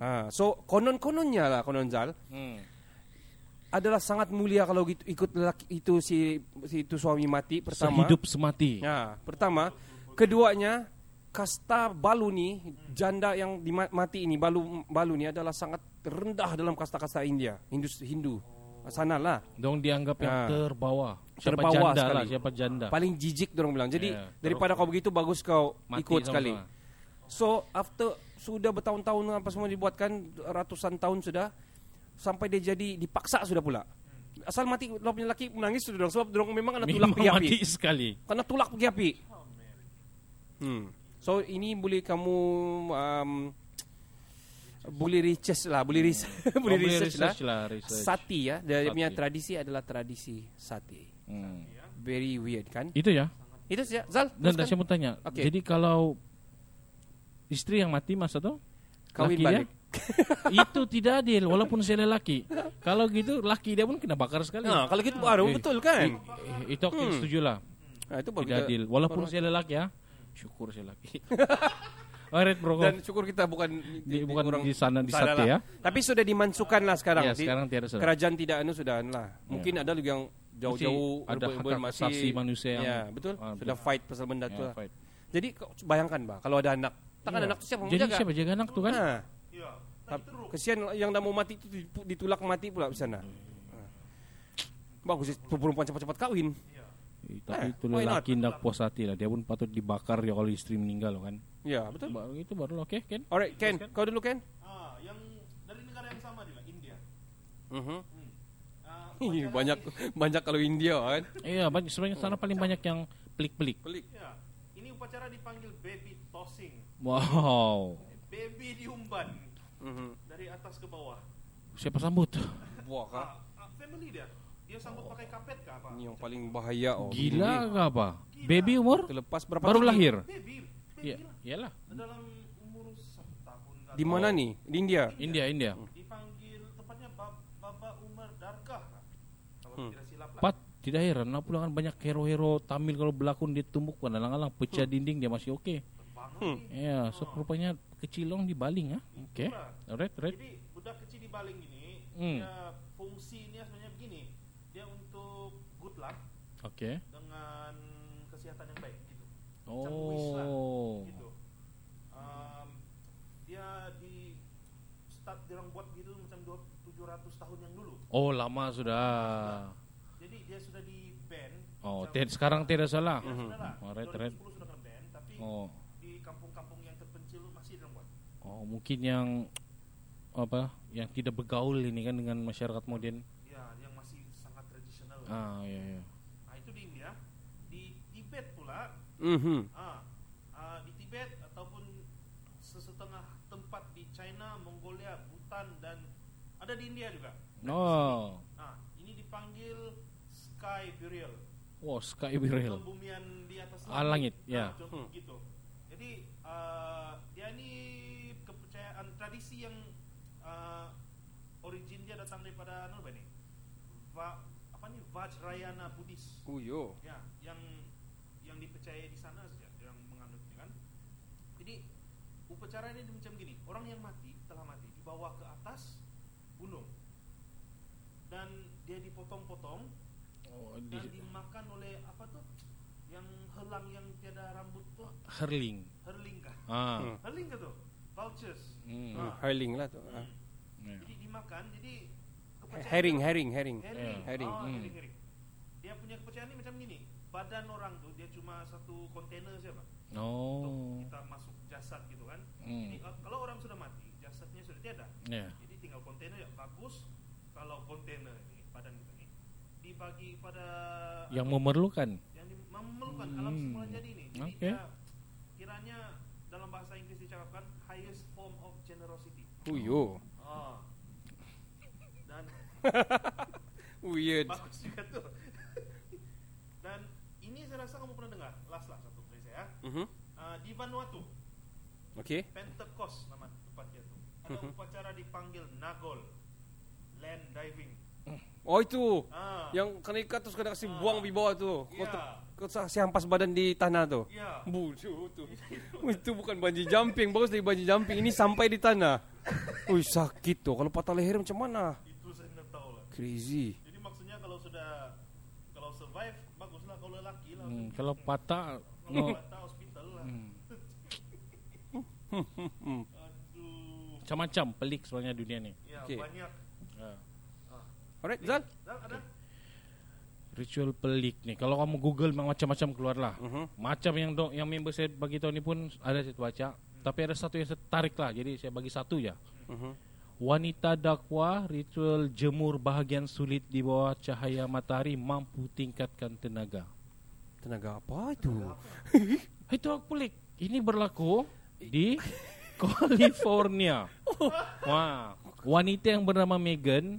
Ha, so konon-kononnya lah konon Zal Hmm. Adalah sangat mulia kalau gitu, ikut lelaki itu si, si itu suami mati pertama. Sehidup semati. Ya, pertama, keduanya kasta balu ni janda yang dimati mati ini balu balu ni adalah sangat rendah dalam kasta-kasta India, Hindu Hindu. Sana lah. Dong dianggap yang Ya. terbawa. Siapa Terbawa janda sekali. lah, siapa janda. Paling jijik orang bilang. Jadi Ya, daripada kau begitu bagus kau Mati ikut sekali. So after sudah bertahun-tahun apa semua dibuatkan ratusan tahun sudah sampai dia jadi dipaksa sudah pula. Asal mati lo punya lelaki menangis sudah dong sebab dorong memang kena tulak pergi api. mati sekali. Kena tulak pergi api. Hmm. So ini boleh kamu um, boleh research lah, boleh research, boleh Oh, boleh research, research lah. lah, research. Sati ya, dia Sati. punya tradisi adalah tradisi sati. Hmm. Very weird kan? Itu ya. Itu saja. Zal, Dan saya mau tanya. Okey. Jadi kalau istri yang mati masa tu Kawin laki balik. Dia, itu tidak adil walaupun saya lelaki. Kalau gitu laki dia pun kena bakar sekali. Nah, kalau gitu baru Eh, betul kan? Eh, itu aku setuju lah. Nah, itu Tidak adil. Walaupun saya lelaki ya. Syukur saya lelaki. Alright bro. dan syukur kita bukan Di- bukan orang di sana, di sana Sate lah. ya. Tapi sudah dimansukan lah sekarang. Ya, Di- sekarang tiada sudah. Kerajaan tidak anu sudah anu lah. Mungkin ada lagi yang jauh-jauh ada hak asasi manusia yang- Ya, betul. Ah, sudah betul. fight pasal benda Ya, tu. lah. fight. Jadi bayangkan bah kalau ada anak. Takkan Iya. anak tu siapa yang Jadi menjaga? siapa jaga anak tu kan? Ha. Iya. Kesian yang dah mau mati tu dipu- ditulak mati pula di sana. Ha. Bagus perempuan cepat-cepat kahwin. Eh, tapi Eh, itu lelaki tidak puas hati lah. Dia pun patut dibakar ya kalau istri meninggal kan. Ya, betul. Baru itu baru oke Ken. Alright, Ken, kau dulu Ken. Ah, yang dari negara yang sama juga, India. Mhm. Hmm. Ah, Ih, upacara- banyak banyak kalau India kan. Iya, banyak sebenarnya sana paling banyak yang pelik-pelik. Pelik. Ya, ini upacara dipanggil baby tossing. Wow. Baby diumban Mhm. dari atas ke bawah. Siapa sambut? Wah, kah? Ah, ah, family dia. Dia sambut pakai kapet kah apa? Ini yang paling bahaya oh. Gila ke apa? Baby umur? Terlepas berapa Baru lahir. Baby, baby Iya, lah. iyalah. Dalam umur satu tahun. kah? Di mana nih? Di India. India, India. Dipanggil tepatnya Bab- Baba Umar Dargah. kah? Kalau Hmm. tidak silap lah. Pat, tidak heran. Nah, pula kan banyak hero-hero Tamil kalau berlakon dia tumbuk pada alang-alang pecah dinding dia masih oke. Bangun nih. Ya, so rupanya kecilong di baling ya. Oke. Alright, alright. Jadi budak kecil di baling ini Hmm. dia fungsinya sebenarnya begini. Dia untuk good luck Oke. dengan kesehatan yang baik gitu. Macam wish lah, Oh. gitu. Um, dia di start dia orang buat gitu macam dua- 700 tahun yang dulu. Oh, lama sudah. Jadi dia sudah di ban. Oh, sekarang tidak salah. Ya, sudah lah. Alright, 2010 alright. sudah kena ban, tapi Oh. di kampung-kampung yang terpencil masih dia orang buat. Oh, mungkin yang apa? Yang tidak bergaul ini kan dengan masyarakat modern. Ya, yang masih sangat tradisional. Ah, ya, ya. Nah, itu di India. Di Tibet pula Mhm. Ah, ah, di Tibet ataupun sesetengah tempat di China, Mongolia, Bhutan dan ada di India juga. Oh. Nah, ini dipanggil sky burial. Wow, sky burial. Pembumian di atas Ah, langit, ya. Nah, contoh Hmm. gitu. Jadi ah, dia ini kepercayaan tradisi yang ah, origin dia datang daripada apa nih? Va, apa nih? Vajrayana Buddhis. Oh yo. Ya, yang yang dipercaya di sana saja yang menganutnya kan. Jadi upacara ini macam gini, orang yang mati telah mati dibawa ke atas gunung dan dia dipotong-potong Oh, di dan dimakan oleh apa tuh yang helang yang tiada rambut tuh Herling. herling kah? Ah. Hmm. Herling kah tuh? Vultures. Hmm. Hmm, Herling lah tu. Ah. Ya. Jadi dimakan, jadi Herring, herring, herring. Herring. Ya. Herring. Oh, Hmm. herring, herring. Dia punya kepercayaan ini macam gini. badan orang tu dia cuma satu kontainer saja pak untuk Oh. kita masuk jasad gitu kan. Hmm. Jadi uh, kalau orang sudah mati, jasadnya sudah tiada. Ya. Jadi tinggal kontainer ya bagus. Kalau kontainer ini badan kita ini dibagi pada Yang memerlukan. yang memerlukan alam Hmm. semula jadi ini. Jadi Oke. dia bahasa Inggris dicakapkan highest form of generosity. Uyo. Oh. Dan Weird. bagus juga tuh. Dan ini saya rasa kamu pernah dengar. Last lah satu dari saya. Mhm. Uh, di Vanuatu, Okay. Pentecost nama tempatnya itu. Ada Mhm. upacara dipanggil Nagol, land diving. Oh itu. Ah, Yang kena ikat terus kena kasih Ah. buang di bawah tu. Kau Ya. ter, kau kasih hampas badan di tanah tu. ya. Bodoh tu. itu bukan bungee jumping, bagus dari bungee jumping. Ini sampai di tanah. Ui sakit tu. Kalau patah leher macam mana? Itu saya tidak tahu lah. Crazy. Jadi maksudnya kalau sudah kalau survive baguslah kalau lelaki lah. Hmm, kalau patah Kalau no. mata hospital lah. Hmm. Aduh. Macam-macam pelik sebenarnya dunia ni. Ya Okey. banyak. Alright, Zal. Ada Ritual pelik ni. Kalau kamu Google macam-macam keluar lah. Mhm. Macam yang dong, yang member saya bagi tahu ni pun ada saya baca. Tapi ada satu yang saya tarik lah. Jadi saya bagi satu ya. Mhm. Wanita dakwa ritual jemur bahagian sulit di bawah cahaya matahari mampu tingkatkan tenaga. Tenaga apa itu? Itu aku pelik. Ini berlaku di California. Wah, wanita yang bernama Megan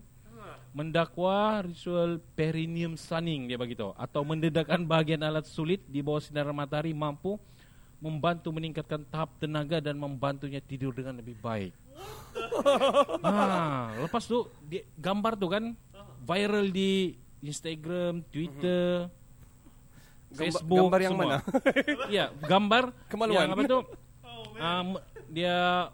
mendakwa ritual perineum sunning dia bagi tahu atau mendedahkan bahagian alat sulit di bawah sinar matahari mampu membantu meningkatkan tahap tenaga dan membantunya tidur dengan lebih baik. ah, lepas tu dia, gambar tu kan viral di Instagram, Twitter, Gambar, Facebook gambar yang semua. mana? ya, gambar Kemaluan. yang apa tu? Oh, Um, dia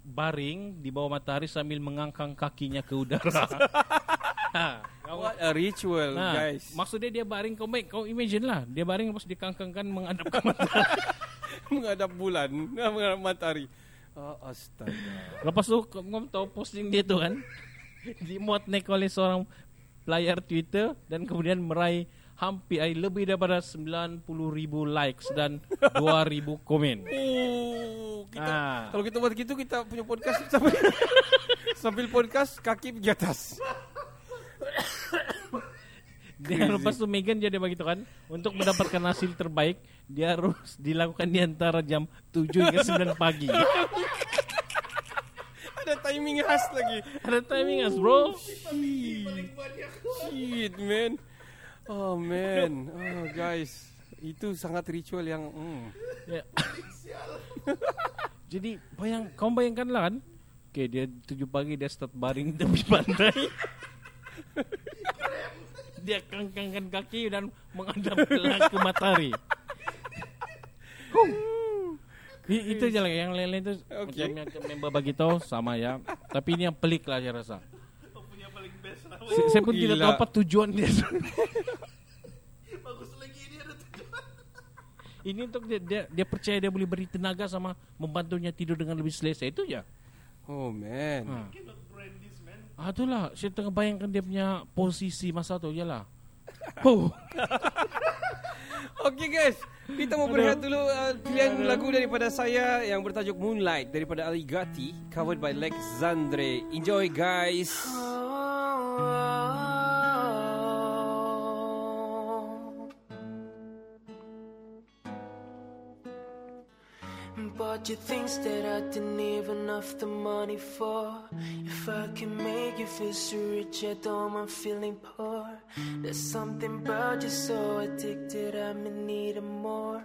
baring di bawah matahari sambil mengangkang kakinya ke udara. ha, What a ritual, nah, guys. Maksud dia dia baring kau baik kau imagine lah. Dia baring lepas dikangkangkan menghadap ke matahari. menghadap bulan, menghadap matahari. Oh, astaga. lepas tu kau, kau tahu posting dia tu kan. Dimuat naik oleh seorang layar Twitter dan kemudian meraih hampir eh, lebih daripada 90 ribu likes dan 2 ribu komen. Oh, kita, Ah. kalau kita buat gitu kita punya podcast sambil sambil podcast kaki pergi atas. Dia lepas tu Megan dia, dia bagi tahu kan untuk mendapatkan hasil terbaik dia harus dilakukan di antara jam 7 hingga 9 pagi. Ada timing khas lagi. Ada timing as bro. Shit, man. Oh man, oh guys, itu sangat ritual yang. Mm. Ya. Jadi bayang kau bayangkanlah kan. Okay, dia 7 pagi dia start baring di tepi pantai. Dia kangkangkan kaki dan menghadap ke, ke matahari. Itu je lah yang lain-lain tu Okay. macam yang member bagi tahu sama ya. Tapi ini yang pelik lah saya rasa. Kau punya paling best lah. Saya, saya pun tidak tahu apa tujuan dia. Bagus lagi ini ada tujuan. ini untuk dia, dia dia percaya dia boleh beri tenaga sama membantunya tidur dengan lebih selesa itu ya. Oh man. Ha. Ah itulah saya tengah bayangkan dia punya posisi masa tu yalah. Oh, Okay guys, kita mau berehat dulu uh, pilihan lagu daripada saya yang bertajuk Moonlight daripada Aligati covered by Alexandre. Enjoy guys. Bought you things that I didn't even have the money for. If I can make you feel so rich, I don't mind feeling poor. There's something about you so addicted, I'm in need of more.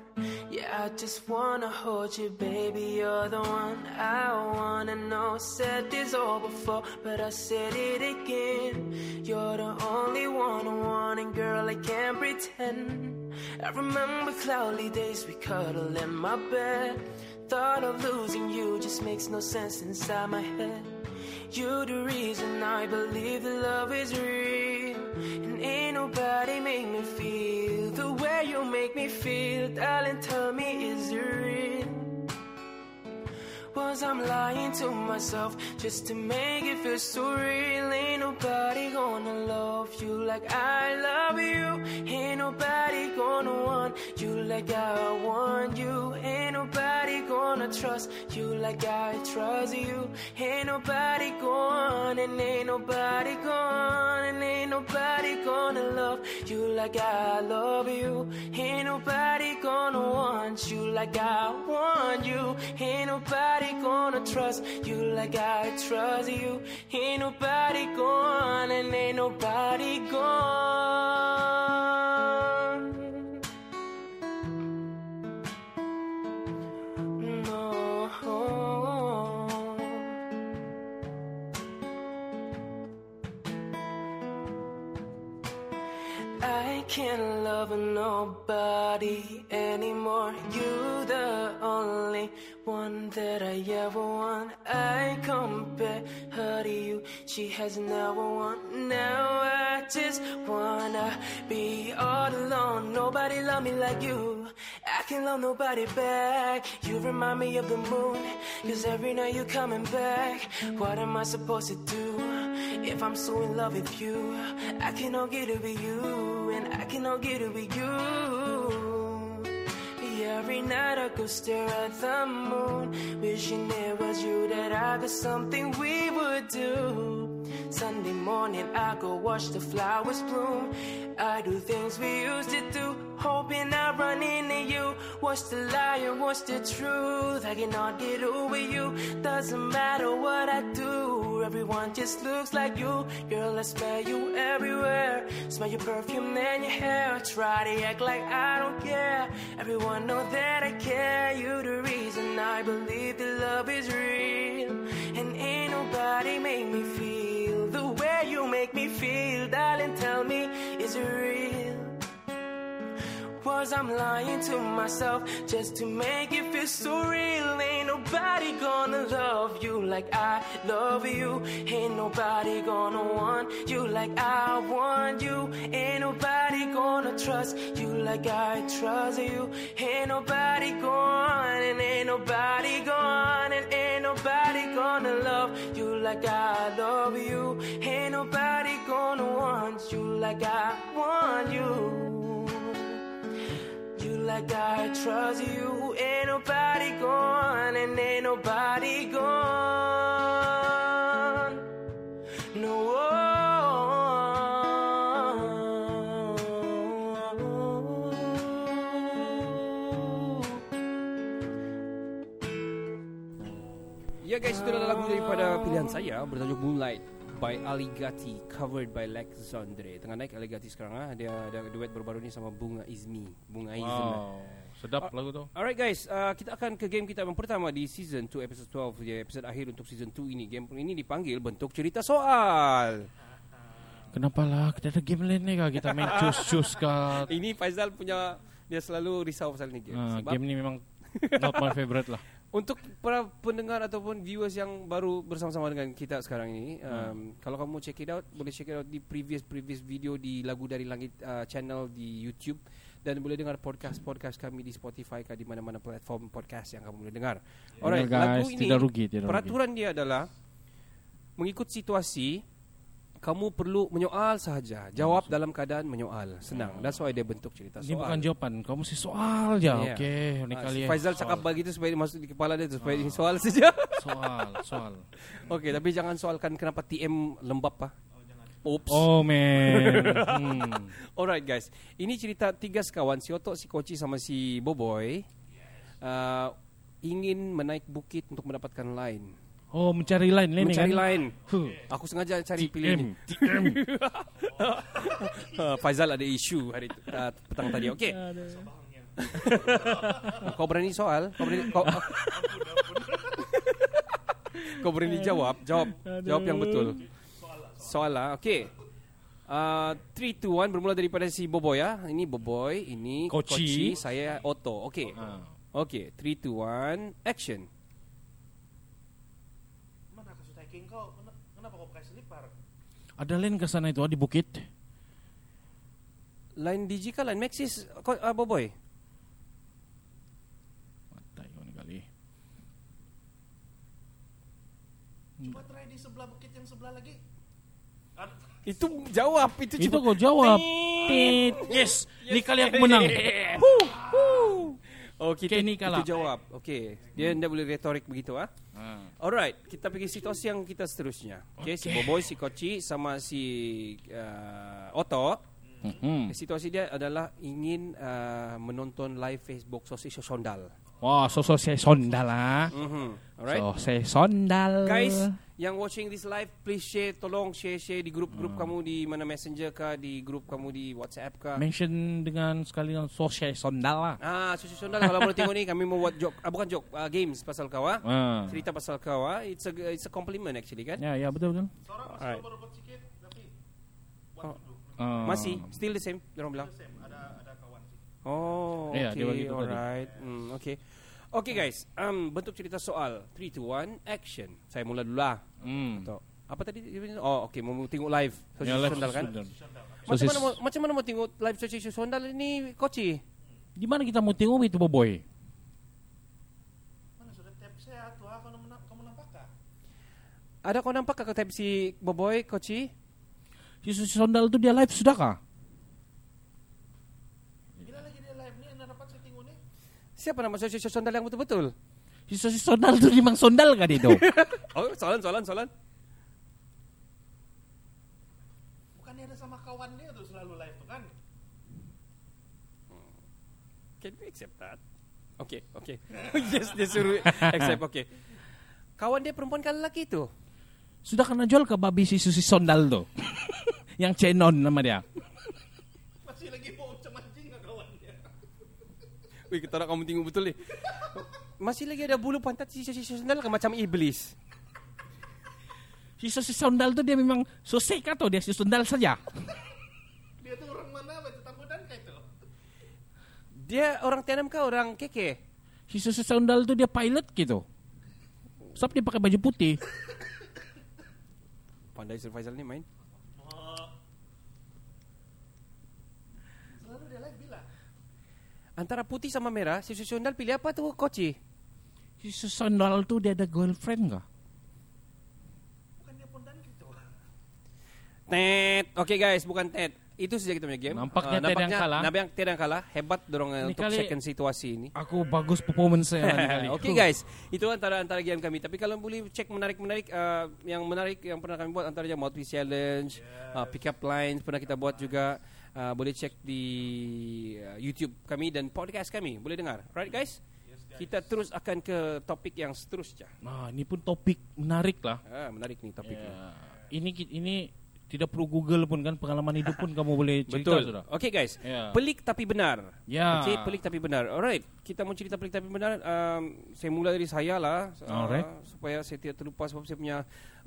Yeah, I just wanna hold you, baby. You're the one I wanna know. Said this all before, but I said it again. You're the only one I want, and girl, I can't pretend. I remember cloudy days we cuddle in my bed. Thought of losing you just makes no sense inside my head. You're the reason I believe that love is real. And ain't nobody make me feel the way you make me feel. Darling, tell me, is it real? Was I'm lying to myself just to make it feel so real? Ain't nobody gonna love you like I love you. Ain't nobody gonna want you like I want you. Ain't nobody gonna trust you like I trust you. Ain't nobody gonna, and ain't nobody gonna, and ain't nobody gonna love you like I love you. Ain't nobody gonna want you like I want you. Ain't nobody gonna trust you like I trust you. Ain't nobody gone and ain't nobody gone. Can't love nobody anymore. You the only one that I ever want. I compare her to you. She has never won. Now I just wanna be all alone. Nobody love me like you. I can't love nobody back. You remind me of the moon. Cause every night you're coming back. What am I supposed to do? If I'm so in love with you, I cannot get with you, and I cannot get with you. Every night I go stare at the moon, wishing it was you that I got something we would do. Morning I go watch the flowers bloom. I do things we used to do, hoping I run into you. What's the lie and what's the truth? I cannot get over you. Doesn't matter what I do, everyone just looks like you. Girl, I smell you everywhere. Smell your perfume and your hair. Try to act like I don't care. Everyone know that I care. You the reason I believe that love is real. And ain't nobody make me feel make me feel. Darling, tell me, is it real? Was I'm lying to myself just to make it feel so real? Ain't nobody gonna love you like I love you. Ain't nobody gonna want you like I want you. Ain't nobody gonna trust you like I trust you. Ain't nobody gone and ain't nobody gone and nobody gonna love you like I love you. Ain't nobody gonna want you like I want you. You like I trust you. Ain't nobody gone and ain't nobody gone. Daripada pilihan saya bertajuk Moonlight by Ali Gati covered by Lex Zondre. Tengah naik Ali Gati sekarang ah. Dia ada duet baru-baru ni sama Bunga Izmi. Bunga Izmi. Wow, sedap lagu tu. Alright guys, uh, kita akan ke game kita yang pertama di season 2 episode 12 ya, episode akhir untuk season 2 ini. Game ini dipanggil bentuk cerita soal. Kenapa lah kita ada game lain ni kah? Kita main cus-cus kah? Ini Faizal punya dia selalu risau pasal ni game. Ah, Sebab game ni memang not my favorite lah. Untuk para pendengar ataupun viewers yang baru bersama-sama dengan kita sekarang ini, um, kalau kamu check it out, boleh check it out di previous previous video di lagu dari langit uh, channel di YouTube dan boleh dengar podcast podcast kami di Spotify kah di mana-mana platform podcast yang kamu boleh dengar. Alright, Dengar, guys, lagu ini tidak rugi, tidak rugi. peraturan dia adalah mengikut situasi kamu perlu menyoal sahaja, jawab dalam keadaan menyoal. Senang. That's why dia bentuk cerita Ini soal. bukan jawapan, kau mesti soal je. Ya. Okey, ni Ah, kali si. Faizal Soal. cakap begitu supaya masuk di kepala dia tu supaya ini soal saja. soal, soal. Okey, tapi jangan soalkan kenapa TM lembab ah. Oops. Oh man. hmm. Alright guys, ini cerita tiga sekawan si Otok, si Koci sama si Boboy uh, ingin menaik bukit untuk mendapatkan line. Oh, mencari line lain ni kan? Mencari line. Huh. Aku sengaja cari pilih ni. TM, TM. Uh, Faizal ada isu hari uh, petang tadi. Okey. kau berani soal? Kau berani kau Kau berani jawab? Jawab. Jawab yang betul. Soal lah. Okey. Uh, 3 2 1 bermula daripada si Boboy ya. Ini Boboy, ini Koci. Koci, saya Otto. Okey. Ah. Okey, 3 2 1 action. Mana kasus hiking kau? Kena- Kenapa kau pakai selipar? Ada line ke sana itu ah, di bukit? Line Digi kah line Maxis Ko- uh, Boboy? Matai kau ni kali. Coba try di sebelah bukit yang sebelah lagi. Itu jawab itu Itu cuma kau jawab. Tit. Yes. Ni kali aku menang. Huh. Oh, kita Okay, ni kalah. Itu jawab. Okey. Dia tidak boleh retorik begitu ah. Ah. Alright, kita pergi situasi yang kita seterusnya. Okey, si Boboy, si Koci sama si uh, Otto. Mhm. Situasi dia adalah ingin uh, menonton live Facebook Sosisio Sondal. Wah, so so saya sondal ah. Mhm. Alright. So saya sondal. Guys, yang watching this live, please share, tolong share-share di grup-grup kamu di mana Messenger kah, di grup kamu di WhatsApp kah. mention dengan sekali dengan so saya sondal lah. Ah, Susi Sondal kalau boleh tengok ni kami mau buat joke, ah, bukan joke, ah, games pasal kau ah. Ah. Cerita pasal kau ah. It's a it's a compliment actually kan. Ya, ya betul betul. Seorang masih sikit, tapi Oh. Ah. Masih still the same, orang bilang. Oh, dia okay, alright. Hmm, okay. Okay guys, um, bentuk cerita soal 3 2 1 action. Saya mula dulu lah. Hmm. Atau apa tadi? Oh, okay, mau tengok live. Sosis Ya, live Sondal kan? sondal. Macam mana mau macam mana mau tengok live Sosis Sondal ini, Koci? Di mana kita mau tengok itu boy? Mana sudah tap saya tuh, ah, kamu nampak? Ada kau nampak kakak type si Boboy, Koci? Si Sondal itu dia live sudah kah? Bila lagi dia live nih, anda dapat saya tengok nih. Siapa nama Sosis Sondal yang betul-betul? Si Susi Sondal itu memang sondal dia itu? Oh, soalan, soalan, soalan. Bukannya ada sama kawan dia tuh selalu live tuh kan? Can we accept that? Okay, okay. yes, dia suruh accept, okay. Kawan dia perempuan ke lelaki tu? sudah kena jual ke babi si Susi Sondal tuh? Yang Cenon nama dia. Masih lagi mau macam anjing nggak kawan dia? Wih, kita nak kamu tengok betul ni. Masih lagi ada bulu pantat si Sosis Sondal ke macam iblis? Si Susi Sondal itu dia memang sosek atau dia si Sondal saja? Dia tuh orang mana? Batu tambudan kayak itu. Dia orang Tianam ke orang keke? Si Susi Sondal itu dia pilot gitu. Sebab dia pakai baju putih. Pandai Sir Faisal ni main. Selalu dia live bila? Antara putih sama merah, si Sosis Sondal pilih apa tu, Koci? Si Susi Sondal itu dia ada girlfriend kah? Bukan dia pondan gitu. Tet. Okay guys, bukan Tet. Itu saja kita punya game. Nampaknya Ah, Ted yang kalah. Nampaknya Ted yang kalah. Hebat dorong Ini untuk second situasi ini. Aku bagus performance saya. Oke guys, itu antara antara game kami. Tapi kalau boleh cek menarik menarik uh, yang menarik yang pernah kami buat antaranya mouthpiece challenge, uh, pick up lines pernah kita buat juga. Uh, boleh cek di uh, YouTube kami dan podcast kami. Boleh dengar. Right guys? Kita terus akan ke topik yang seterusnya. Nah, ini pun topik menarik lah. Ah, menarik nih topiknya. Ya. Ini ini tidak perlu Google pun kan pengalaman hidup pun kamu boleh cerita Betul. sudah. Oke guys. Ya. Pelik tapi benar. Ya. Okey, pelik tapi benar. Alright, kita mau cerita pelik tapi benar. Um, saya mula dari saya lah. uh, Alright. supaya saya tidak terlupa sebab saya punya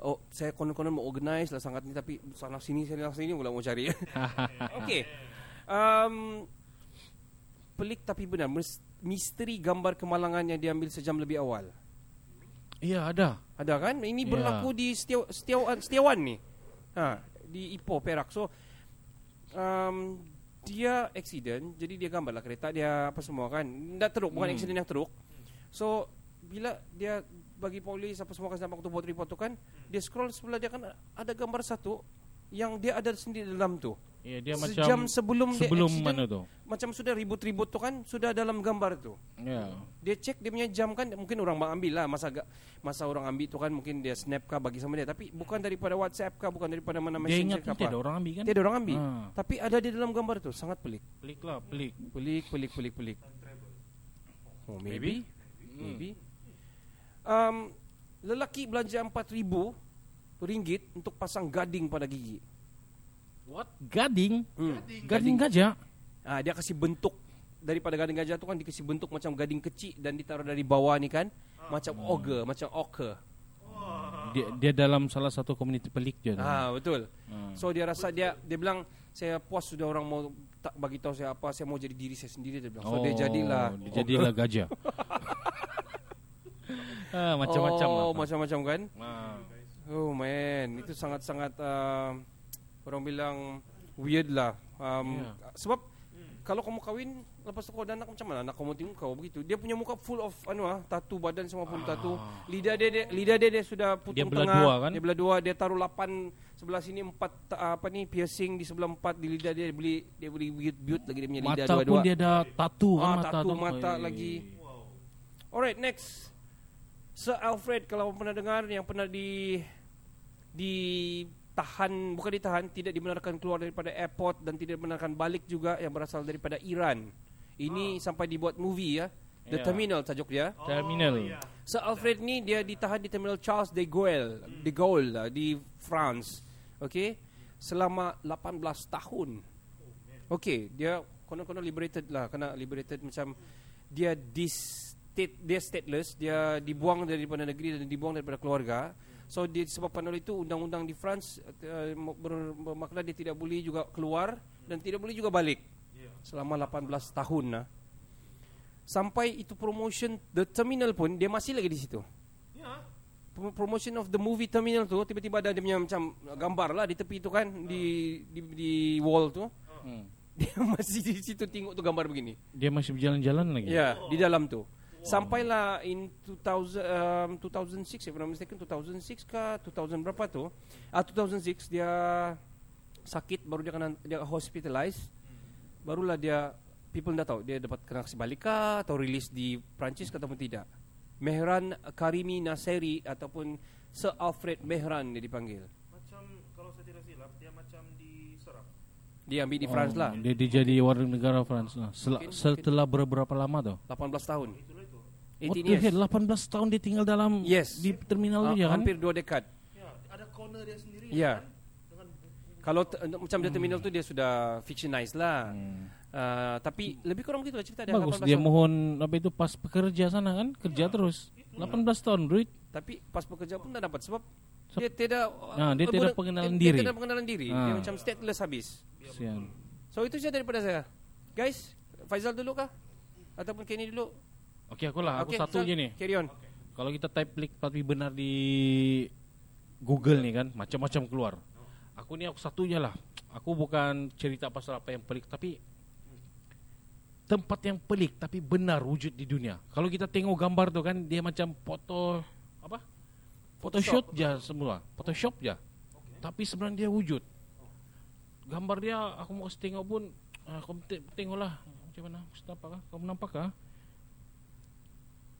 oh saya konon-konon mau organize lah sangat ni tapi sana sini sana sini pula mau cari. Okey. Um, pelik tapi benar. Mis- Misteri gambar kemalangan yang diambil sejam lebih awal. Iya ada. Ada kan? Ini Ya. berlaku di Setiawan, Setiawan, Setiawan ni. Ha, di Ipoh Perak. So um, dia accident, jadi dia gambarlah kereta dia apa semua kan. Tak teruk, bukan Hmm. accident yang teruk. So bila dia bagi polis apa semua kan sampai waktu buat report tu kan, dia scroll sebelah dia kan ada gambar satu yang dia ada sendiri dalam tu. Iya dia Sejam macam sebelum dia sebelum accident, mana tu? Macam sudah ribut-ribut tu kan sudah dalam gambar tu. Ya. Dia cek dia punya jam kan mungkin orang bang ambil lah masa ga- masa orang ambil tu kan mungkin dia snap kah bagi sama dia tapi bukan daripada WhatsApp kah bukan daripada mana Dia messenger ingat kah kan apa. ada orang ambil kan? Tiada orang ambil. Ha. Tapi ada di dalam gambar tu sangat pelik. Pelik lah, pelik. Pelik pelik pelik pelik. Oh maybe Hmm. maybe. Um, lelaki belanja 4000 ringgit untuk pasang gading pada gigi. What? Gading? Hmm. Gading gajah? Ah dia kasih bentuk daripada gading gajah tu kan dikasih bentuk macam gading kecil dan ditaruh dari bawah ni kan macam ogre, macam ochre. Dia, dia dalam salah satu komuniti pelik tu. Ah betul. Hmm. So dia rasa dia dia bilang saya puas sudah orang mau tak bagi tahu saya apa saya mau jadi diri saya sendiri dia bilang. So dia jadilah dia jadilah gajah. ah, macam-macam oh, lah. macam-macam kan? Ah. Oh man, itu sangat-sangat uh, orang bilang weird lah. Um, Ya. sebab kalau kamu kahwin lepas tu kau ada anak macam mana anak kamu tengok kau begitu. Dia punya muka full of anu ah, tatu badan semua pun tatu. Lidah dia, dia lidah dia, dia sudah putung Dia belah tengah. dua, kan? Dia belah dua, dia taruh lapan sebelah sini empat apa ni piercing di sebelah empat di lidah dia, dia beli dia beli build, build lagi dia punya lidah Mata dua-dua. pun dia ada tatu kan Ah, mata tatu tu. mata Oi. lagi. Alright, next. Sir Alfred kalau pernah dengar yang pernah di ditahan bukan ditahan tidak dibenarkan keluar daripada airport dan tidak dibenarkan balik juga yang berasal daripada Iran. Ini sampai dibuat movie ya. The Ya. Terminal tajuk dia. Terminal. iya. Sir Alfred ni dia ditahan di Terminal Charles de Gaulle, de Gaulle lah, di France. Okay, selama 18 tahun. Okay, dia konon-konon liberated lah, kena liberated macam dia dis state dia stateless, dia dibuang daripada negeri dan dibuang daripada keluarga. So disebabkan oleh itu undang-undang di France uh, ber- bermakna dia tidak boleh juga keluar dan tidak boleh juga balik selama 18 tahun lah. Sampai itu promotion the terminal pun dia masih lagi di situ. Ya. Pro- Promotion of the movie terminal tu tiba-tiba ada dia punya macam gambar lah di tepi tu kan di di, di wall tu. Hmm. Dia masih di situ tengok tu gambar begini. Dia masih berjalan-jalan lagi. Ya, di dalam tu. Sampailah in 2000 um, 2006 if I'm not mistaken 2006 kah 2000 berapa tu? Ah 2006 dia sakit baru dia kena dia hospitalized. Barulah dia people dah tahu dia dapat kena kasih balik kah atau release di Perancis kah ataupun tidak. Mehran Karimi Naseri ataupun Sir Alfred Mehran dia dipanggil. Macam kalau saya tidak silap dia macam diserap. Dia ambil di France Oh, lah. Dia, dia jadi warga negara France lah. Sel- Mungkin- setelah berapa lama tu? 18 tahun. Itulah itu. 18 What the years. hell? 18 tahun dia tinggal dalam Yes. di terminal Ah, dia kan? Hampir dua dekad. Ya, ada corner dia sendiri Ya. kan. Kalau t- macam dia terminal tu dia sudah fictionized lah. Hmm. Uh, tapi lebih kurang begitu lah cerita dia. Bagus 18 dia tahun. mohon apa itu pas bekerja sana kan? Kerja terus. 18 tahun duit. Tapi pas bekerja pun tak dapat sebab Seb- dia tidak Ah, dia eh, tidak pengenalan dia, diri. Dia tidak pengenalan diri. Dia Ah. macam stateless habis. Sian. So itu saja daripada saya. Guys, Faizal dulu kah? Ataupun Kenny dulu? Okey aku lah, aku Okey, satu Zal, je ni. Carry on. Kalau kita type klik tapi benar di Google ni kan, macam-macam keluar. Aku ni aku satu je lah. Aku bukan cerita pasal apa yang pelik tapi tempat yang pelik tapi benar wujud di dunia. Kalau kita tengok gambar tu kan dia macam foto apa? Photoshop je semua. Photoshop je. Tapi sebenarnya dia wujud. Gambar dia aku mau tengok pun ah, te- tengoklah macam mana. Apa kah? Kau nampak kah?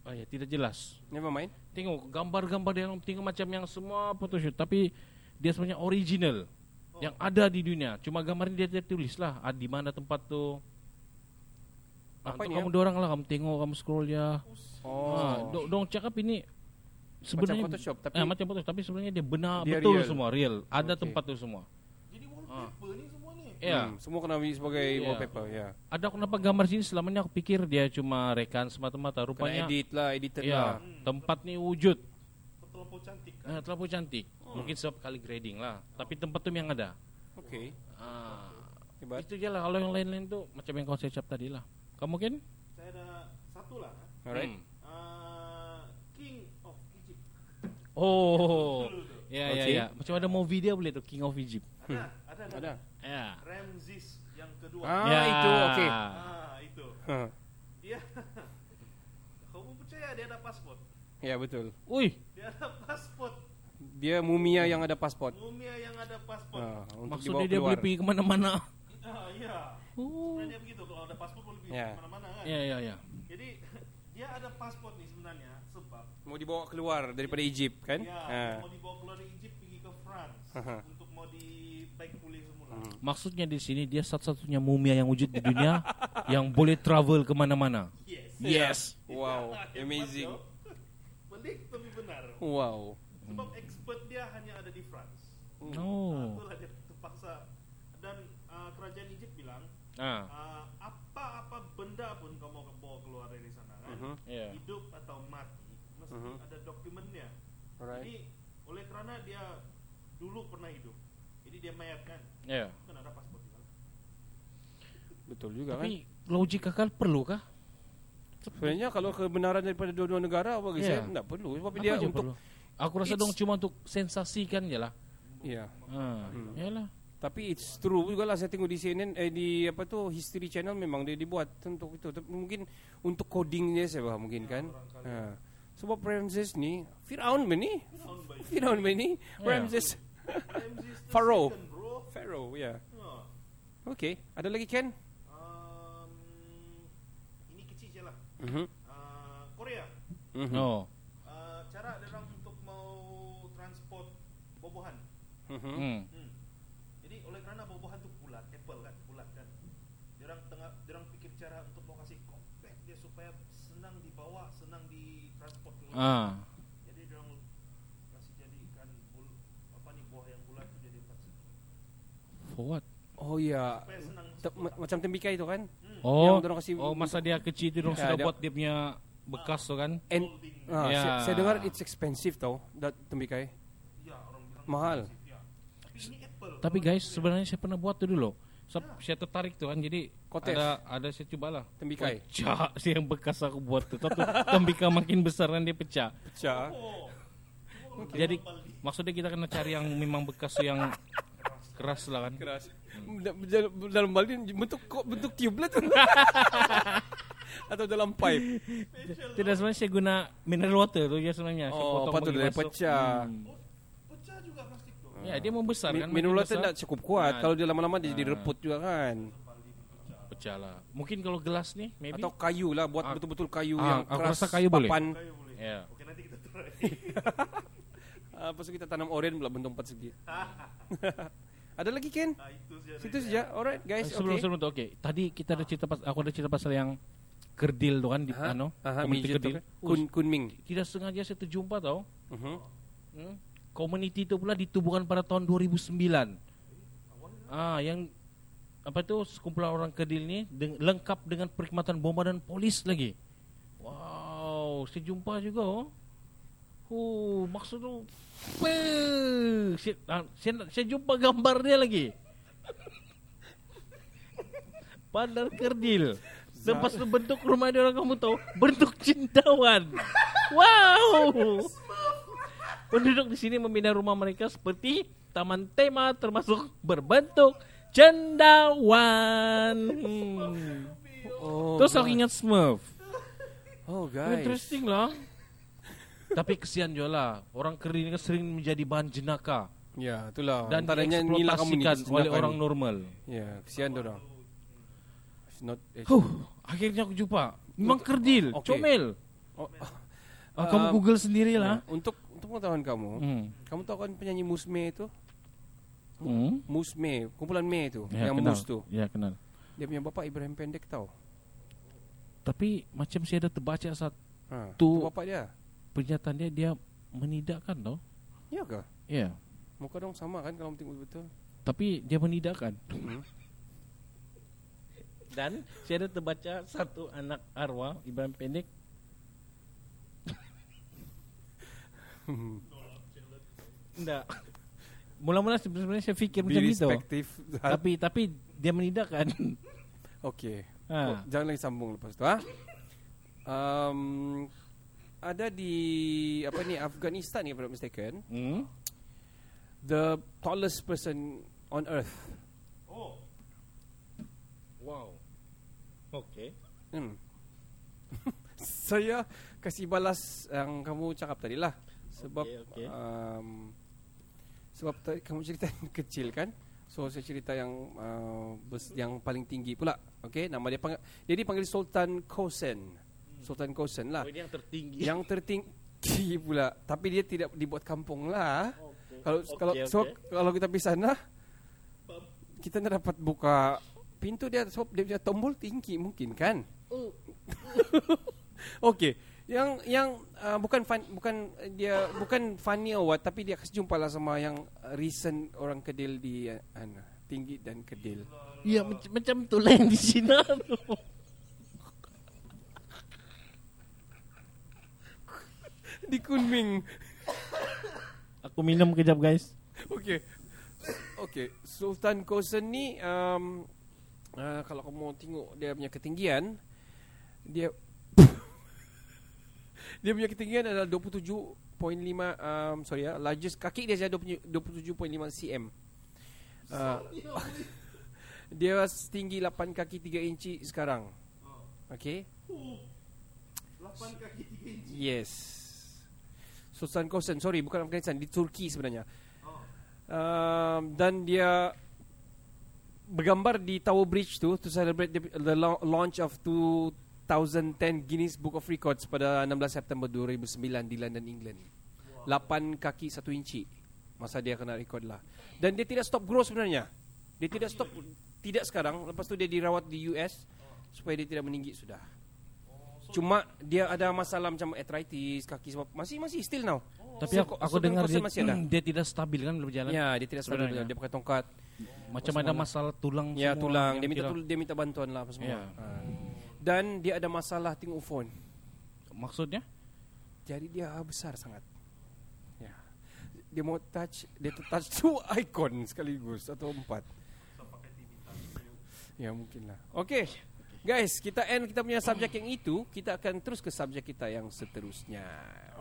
Ah ya, tidak jelas. Never mind. Tengok gambar-gambar dia tengok macam yang semua photoshoot tapi dia sebenarnya original yang ada di dunia. Cuma gambar ni dia, dia tulis lah ah, di mana tempat tu. Ah, Apa ini, kamu dorang lah kamu tengok kamu scroll ya. Oh. Ah, dong, dong cakap ini sebenarnya Photoshop, tapi- eh, macam Photoshop tapi sebenarnya dia benar Dia betul real. semua real. Ada Okey. tempat tu semua. Ya. Hmm, semua kena sebagai Ya. wallpaper, ya. Ada aku nampak gambar sini selamanya aku pikir dia cuma rekan semata-mata Kena rupanya. edit lah, edited Ya, lah. tempat ni wujud. Terlampau cantik kan. Eh, terlalu cantik. Mungkin sebab kali grading lah. Tapi tempat tu yang ada. Okay. Ah, Hebat. itu je lah. Kalau yang lain-lain tu macam yang kau cakap tadi lah. Kamu mungkin? Saya ada satu lah. eh. Alright. Hmm. Uh, King of Egypt. Oh, ya ya Okay. ya. Macam ada movie dia boleh tu King of Egypt. Ada, ada, ada. Ada. Ya. Ramses yang kedua. Ah, Ya. itu okay. Ah, itu. Huh. Dia Kamu percaya dia ada pasport? Ya betul. Ui, Dia ada pasport. Dia mumia yang ada pasport. Mumia yang ada pasport. Ah, untuk maksudnya dia keluar. boleh pergi kemana-mana. Ah, iya. Oh. Sebenarnya begitu kalau ada pasport boleh pergi Ya. kemana-mana kan. Ya ya ya. Jadi dia ada pasport nih sebenarnya sebab Mau dibawa keluar daripada Egypt kan? ya Ah. dia mau dibawa keluar dari Egypt pergi ke France Aha. untuk mau di baik pulih. Hmm. Maksudnya di sini dia satu-satunya mumia yang wujud di dunia yang boleh travel kemana-mana. Yes. Yes. Wow, amazing. Pelik tapi benar. Wow. Sebab expert dia hanya ada di France. Nah, Oh. itulah dia terpaksa dan uh, kerajaan Egypt bilang Ah. uh, apa-apa benda pun kau mau bawa keluar dari sana kan, Mhm. Ya. hidup atau mati mesti Mhm. ada dokumennya. Alright. Jadi oleh kerana dia dulu pernah hidup, jadi dia mayat kan, Ya. kan ada. Betul juga kan? Tapi logik akal perlu kah? Sebenarnya kalau kebenaran daripada dua-dua negara bagi Ya. saya tidak perlu sebab Apa dia untuk perlu? Aku rasa dong cuma untuk sensasikan je lah. ya. Ha. Hmm. Yalah. Tapi it's true juga lah saya tengok di CNN eh di apa tu History Channel memang dia dibuat untuk itu. Tapi mungkin untuk codingnya saya faham mungkin kan. Ha. Sebab Ramses ni Firaun ni? Firaun ni? Ramses Ramses Pharaoh. Pharaoh, ya. Yeah. Ha. Okay, ada lagi Ken? Um, ini kecil je lah. Mhm. Uh, Korea. Mhm. Oh. Uh, cara dia orang untuk mau transport buah-buahan. Mhm. Hmm. Hmm. Jadi oleh kerana buah-buahan tu bulat, apple kan, bulat kan. Dia orang tengah dia orang fikir cara untuk mau kasih compact dia supaya senang dibawa, senang ditransport ke luar. Ah. Jadi For what? Oh ya. Kotak. macam tembikai tu kan? Oh. Yang kasih oh masa dia kecil tu dong sudah buat dia punya bekas tu kan. And ah, Ya. saya, saya dengar it's expensive tau, that tembikai. Ya, orang bilang Mahal. Ya. Tapi guys, sebenarnya saya pernah buat tu dulu. So, saya tertarik tu kan. Jadi Kotes. ada ada saya cobalah. Tembikai. Pecah si yang bekas aku buat tu. Tapi tembikau makin besar kan dia pecah. Pecah. Oh. Jadi maksudnya kita kena cari yang memang bekas yang keras lah kan. Keras. Da- Dalam, dalam baldi bentuk kok bentuk tube lah tu. Atau dalam pipe. Tidak sebenarnya saya guna mineral water tu je sebenarnya. Saya Oh, potong patut bagi dia pecah. Hmm. Pecah juga plastik tu. Ya, dia membesar Mi- kan. Mineral water tak cukup kuat. Nah, Kalau dia lama-lama dia jadi Ah. reput juga kan. pecah lah. Mungkin kalau gelas nih, maybe. Atau kayu lah buat Ah. betul-betul kayu Ah, yang aku keras. rasa kayu boleh. papan. Kayu boleh. Ya. Oke, nanti kita try. Lepas tu kita tanam oren pula bentuk empat segi. Ada lagi Ken? Nah, itu saja. Situ saja. Alright guys. sebelum okay. sebelum tu oke. Tadi kita ada cerita pas aku ada cerita pasal yang kerdil tu kan di Aha, ano, aha, tu kerdil. kan. Kun Kunming. Tidak sengaja saya terjumpa tau. Mhm. Hmm? Komuniti itu pula ditubuhkan pada tahun 2009. Ah, yang apa itu sekumpulan orang kerdil ni deng- lengkap dengan perkhidmatan bomba dan polis lagi. Wow, saya jumpa juga oh. Oh, maksud tu Weh, saya, ah, saya, saya jumpa gambar dia lagi. Bandar Kerdil. Lepas tu bentuk rumah dia orang kamu tahu bentuk cendawan. Wow. Penduduk di sini membina rumah mereka seperti taman tema termasuk berbentuk cendawan. Hmm. Oh, Terus aku ingat Smurf. Oh guys. Interesting lah. Tapi kesian juga lah. Orang kering ni kan sering menjadi bahan jenaka. Ya, itulah. Dan Antaranya dieksploitasikan komunitas oleh orang ni. normal. Ya, kesian dia orang. It's not Huh, akhirnya aku jumpa. Memang kerdil, Okey. comel. Oh, Ah, kamu Um, Google sendirilah. ya, untuk untuk pengetahuan kamu, Hmm. kamu tahu kan penyanyi Musme itu? Hmm. Musme, kumpulan Me itu, Ya, yang kenal. Mus tu. Ya, kenal. Dia punya bapak Ibrahim Pendek tahu. Tapi macam saya ada terbaca satu Ha, Tu- tu bapak dia. Pernyataan dia dia menidakkan tau. Ya ke? Ya. Muka dong sama kan kalau tengok betul. Tapi dia menidakkan. Hmm. Dan saya ada terbaca satu anak arwah Ibrahim Pendek. Enggak. Mula-mula sebenarnya saya fikir Be macam itu. Tapi tapi dia menidakkan. Okey. Ha. Oh, jangan lagi sambung lepas tu ha. Um, ada di apa ni Afghanistan ni kalau tak mistaken, Hmm? the tallest person on earth. Oh, Wow. Okey. Hmm. Saya kasih balas yang kamu cakap tadi lah. Sebab Okey, okey. Um, sebab tadi kamu cerita yang kecil kan. So saya cerita yang uh, bes, yang paling tinggi pula. Okey, nama dia panggil jadi panggil Sultan Kosen. Sultan Kosen lah. Oh, ini yang tertinggi. Yang tertinggi pula. Tapi dia tidak dibuat kampung lah. Okey. Kalau Okey, kalau sebab kalau kita pergi sana kita tidak dapat buka pintu dia sebab dia punya tombol tinggi mungkin kan? Okey. Yang yang uh, bukan fun, bukan uh, dia bukan funny or what tapi dia kasi jumpa lah sama yang uh, recent orang kedil di uh, tinggi dan kedil. Ya macam, macam tu lah yang di Cina tu. Di Kunming. Aku minum kejap guys. Okey. Okey, Sultan Kosen ni um, uh, kalau kamu tengok dia punya ketinggian dia dia punya ketinggian adalah 27.5 um, sorry ya, largest kaki dia saja 27.5 cm. Uh, dia setinggi 8 kaki 3 inci sekarang. Okay. Uh, 8 kaki 3 inci. Yes. Sultan Kosen, sorry bukan Afghanistan, di Turki sebenarnya. Oh. Um, dan dia bergambar di Tower Bridge tu to celebrate the, the lau- launch of 2010 Guinness Book of Records pada 16 September 2009 di London, England. 8 kaki 1 inci masa dia kena record lah. Dan dia tidak stop grow sebenarnya. Dia tidak stop tidak sekarang, lepas tu dia dirawat di US supaya dia tidak meninggi sudah. Cuma dia ada masalah macam arthritis kaki sebab masih masih still now. Tapi aku, aku dengar dia, masih ada. dia tidak stabil kan berjalan. Ya, dia tidak stabil Sebenarnya. dia pakai tongkat. Macam ada masalah tulang Ya semua tulang yang dia minta tul- dia minta bantuan lah apa semua. Ya. Ha. Dan dia ada masalah tengok phone. Maksudnya? Jadi dia besar sangat. Ya. Dia mau touch dia tu touch two icon sekaligus atau empat. Ya mungkin lah. Okey. Guys, kita end kita punya subjek yang itu, kita akan terus ke subjek kita yang seterusnya.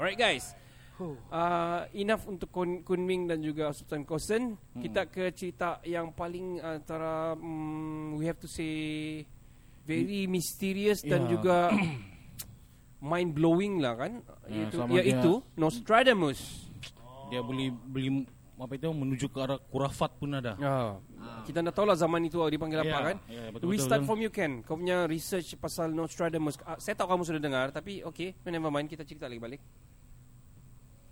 Alright guys. Uh, enough untuk Kun, Kunming dan juga Sultan Kosen. Kita ke cerita yang paling antara um, we have to say very mysterious dan Ya. juga mind blowing lah kan. Ya, Itu sama ya dia- Nostradamus. Dia boleh beli apa itu menuju ke arah kurafat pun ada. Ah. Kita nak tahu lah zaman itu dipanggil apa Ya, kan. ya, betul-betul We start kan. from you Ken. Kau punya research pasal Nostradamus. Ah, saya tahu kamu sudah dengar tapi okay, never mind kita cerita lagi balik.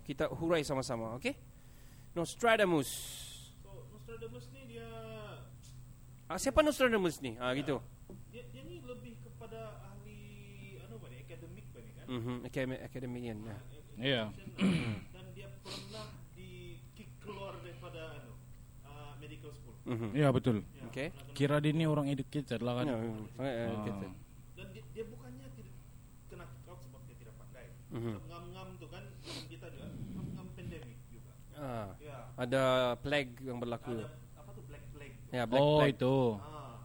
Kita hurai sama-sama, okay? Nostradamus. So Nostradamus ni dia Ah, siapa Nostradamus ni? Ah gitu. dia, dia ni lebih kepada ahli anu apa ni akademik apa ni kan. Mhm, academic academician. Ya. Iya. Dan dia pernah Mhm. Iya betul. Ya, Okay. pernah kena- Kira dia ni orang educated lah kan. Ya, sangat Ah. educated. Dan dia, dia bukannya tidak kena kick out sebab dia tidak pandai. Mhm. So, ngam-ngam tu kan kita juga ngam-ngam pandemik juga. Ah, Ya. ada plague yang berlaku. Ada apa tu black plague. tu. Ya, black Oh plague. itu. Ah,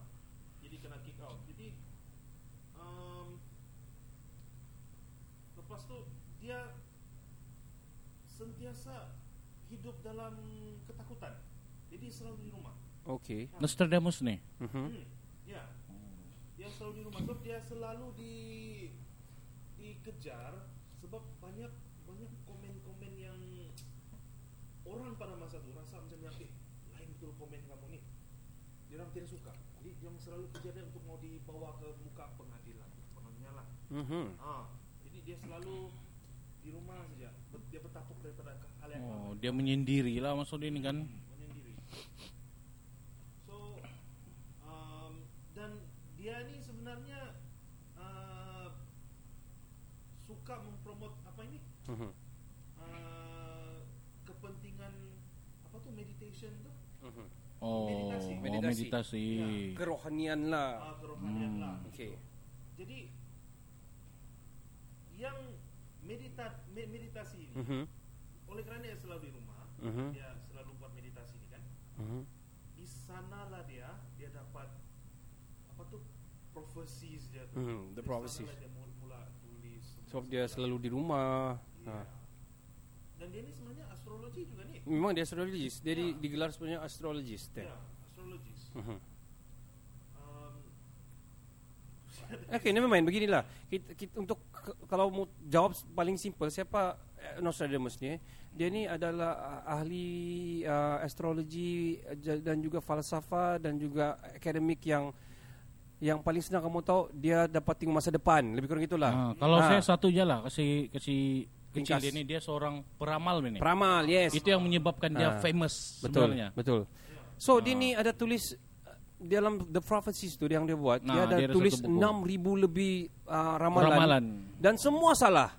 jadi kena kick out. Jadi um, lepas tu dia sentiasa hidup dalam rumah. Okay. Nostradamus nih. Mhm. Hmm. Ya. Dia selalu di rumah. Sebab dia selalu di dikejar sebab banyak banyak komen-komen yang orang pada masa itu rasa macam yang eh lain betul komen kamu ni. Dia orang tidak suka. Jadi dia selalu kejar dia untuk mau dibawa ke muka pengadilan. Kononnya lah. Mhm. Ah, jadi dia selalu di rumah saja. Dia bertapuk daripada hal yang Oh dia menyendiri lah maksud ini kan. menyendiri. So um, dan dia ni sebenarnya uh, suka mempromot apa ini Mhm. uh, kepentingan apa tu meditation tu Mhm. Oh Meditasi. oh, Meditasi. meditasi. Kerohanian lah. uh, kerohanian Hmm. lah. Okay. Jadi yang medita me- meditasi ini Mhm. oleh kerana dia selalu di rumah Mhm. dia selalu buat meditasi ini kan Mhm. di sanalah dia prophecies dia tu. Hmm, the prophecies. dia mula, tulis. Sebab dia segala. selalu di rumah. Iya. Ha. Dan dia ni sebenarnya astrologi juga ni. Memang dia astrologist. Dia di, Ya. digelar sebenarnya astrologist. Ya, astrologis. Mhm. Um, Okay, never mind. Beginilah. Kita, kita, untuk kalau mau jawab paling simple, siapa eh, Nostradamus ni? eh? Dia ni adalah ah, ahli uh, astrologi dan juga falsafah dan juga akademik yang yang paling senang kamu tahu dia dapat tengok masa depan. Lebih kurang itulah. Ah, kalau Ah, saya satu je lah kasih kasih kecil Ringkas. dia ni dia seorang peramal ini. peramal, yes. Itu yang menyebabkan dia Ah, famous Betul, sebenarnya. betul. So dia ni ada tulis uh, dalam the prophecies tu yang dia buat, dia Nah, ada dia ada tulis satu buku. 6000 lebih uh, ramalan, Ramalan. dan semua salah.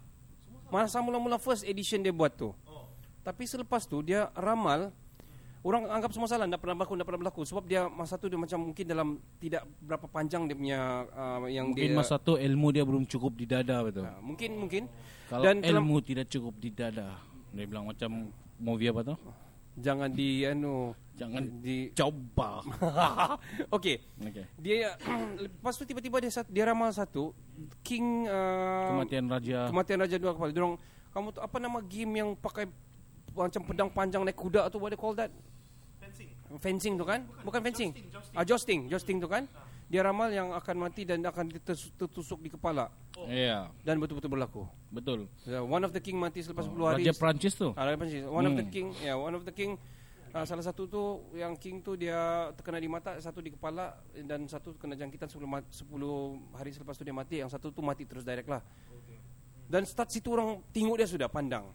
Masa mula-mula first edition dia buat tu. oh, Tapi selepas tu dia ramal Orang anggap semua salah, tak pernah berlaku, tak pernah berlaku Sebab dia masa tu dia macam mungkin dalam tidak berapa panjang dia punya uh, yang Mungkin dia masa tu ilmu dia belum cukup di dada betul. uh, Mungkin, mungkin Kalau Dan dalam- ilmu tidak cukup di dada, dia bilang macam movie apa tuh? Jangan di anu Jangan di coba. Okey. Okey. Dia lepas tu tiba-tiba dia dia ramal satu king uh, Kematian raja. kematian raja dua kepala. Dia orang kamu tu apa nama game yang pakai macam pedang panjang naik kuda tu what they call that? fencing. fencing tu kan? Bukan fencing. Ah jousting, jousting tu kan? Dia ramal yang akan mati dan akan tertus- tertusuk di kepala Iya, dan betul-betul berlaku. betul. So, one of the king mati selepas 10 hari. Raja Prancis tuh. Ah, Raja Perancis. One of the Hmm. king, ya, yeah, one of the king uh, salah satu tu yang king tu dia terkena di mata, satu di kepala dan satu kena jangkitan sebelum ma- 10 hari selepas tu dia mati, yang satu tu mati terus direct lah. Dan start situ orang tengok dia sudah pandang.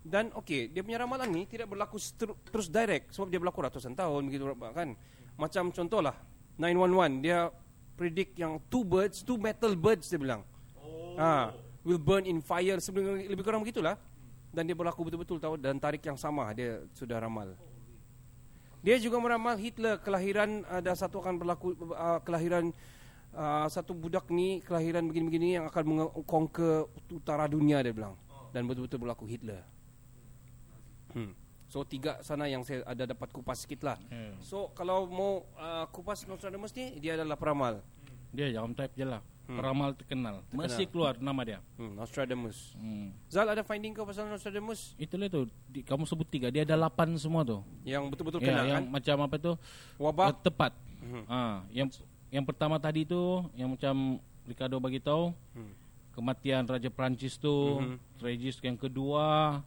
Dan okey, dia punya ramalan ni tidak berlaku terus direct sebab dia berlaku ratusan tahun begitu kan. Macam contohlah 911 dia predict yang two birds, two metal birds dia bilang. Oh. Ha, will burn in fire sebelum lebih kurang begitulah. Dan dia berlaku betul-betul tahu dan tarikh yang sama dia sudah ramal. Dia juga meramal Hitler kelahiran ada satu akan berlaku uh, kelahiran uh, satu budak ni kelahiran begini-begini yang akan mengkonquer utara dunia dia bilang. Dan betul-betul berlaku Hitler. Hmm. So tiga sana yang saya ada dapat kupas sikit lah. Hmm. So kalau mau uh, kupas Nostradamus ni dia adalah peramal. Dia jangan type je lah. Peramal terkenal. Masih keluar nama dia. Hmm, Nostradamus. Hmm. Zal ada finding kau pasal Nostradamus Itulah tu. Di, kamu sebut tiga. Dia ada lapan semua tuh. yang betul-betul Ya, kena yang kan? macam apa tuh? Wabak. Eh, tepat. Ah, yang yang pertama tadi tu yang macam Ricardo bagi tahu Hmm. kematian Raja Prancis tu, tragis yang kedua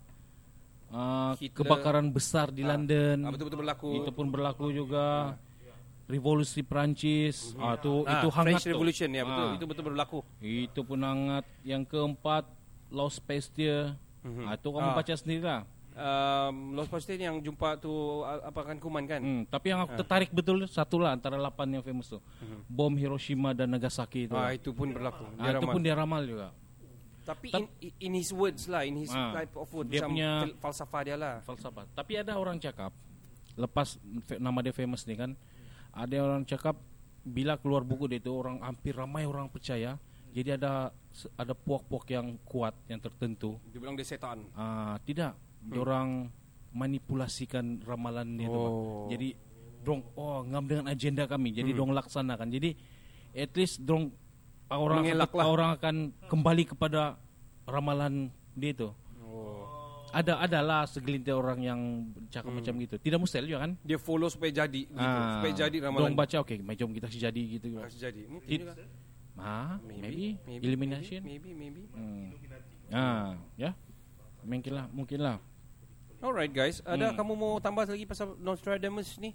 ah, Hitler. kebakaran besar di London. Ah, betul-betul berlaku. Itu pun berlaku juga. Revolusi Prancis. Ah tu Ah, itu hangat French tu. Revolution ya betul Ah, itu betul berlaku. Itu pun hangat. Yang keempat Lost Pasteur. Ah tu kamu Ah. baca sendirilah. Um, Lost Pasteur yang jumpa tu apa kan kuman kan? Hmm, tapi yang aku tertarik betul satu lah antara lapan yang famous tu. Bom Hiroshima dan Nagasaki itu. Ah itu pun berlaku. Ah, Dia itu ramal. pun dia ramal juga. Tapi Tap- in, in his words lah, in his Ah, type of word dia macam punya- falsafah dia lah. Falsafah. Tapi ada orang cakap lepas nama dia famous nih kan, ada orang cakap bila keluar buku dia itu orang hampir ramai orang percaya. Jadi ada ada puak-puak yang kuat yang tertentu. Dia bilang dia setan. Ah, tidak, orang manipulasikan ramalan dia tu. Pak. Oh. Jadi dong oh ngam dengan agenda kami. Jadi dong laksanakan. Jadi at least dong orang Mengelak lah. orang akan kembali kepada ramalan dia itu. Oh. Ada adalah segelintir orang yang cakap macam gitu. Tidak mustahil juga kan? Dia follow supaya jadi gitu. Ah, supaya jadi Dong ramalan. baca oke, okay, jom kita jadi gitu. Kasih jadi. Mungkin It- juga. Ah, maybe, maybe, elimination. Maybe, maybe. Hmm. Ah, ya. Mungkin lah, mungkin lah. Alright guys, ada Hmm. kamu mau tambah lagi pasal Nostradamus ni?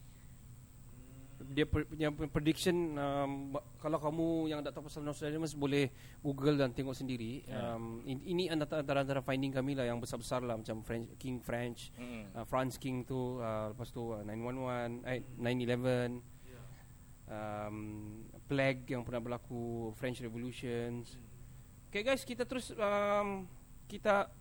Dia punya prediction um, kalau kamu yang tak tahu pasal Nostradamus boleh Google dan tengok sendiri. Um, in, ini antara antara finding kami lah yang besar-besar lah macam French, King French, uh, France King tu, uh, lepas tu uh, 911, eh 911. Um, plague yang pernah berlaku French Revolutions. Okay guys, kita terus um, kita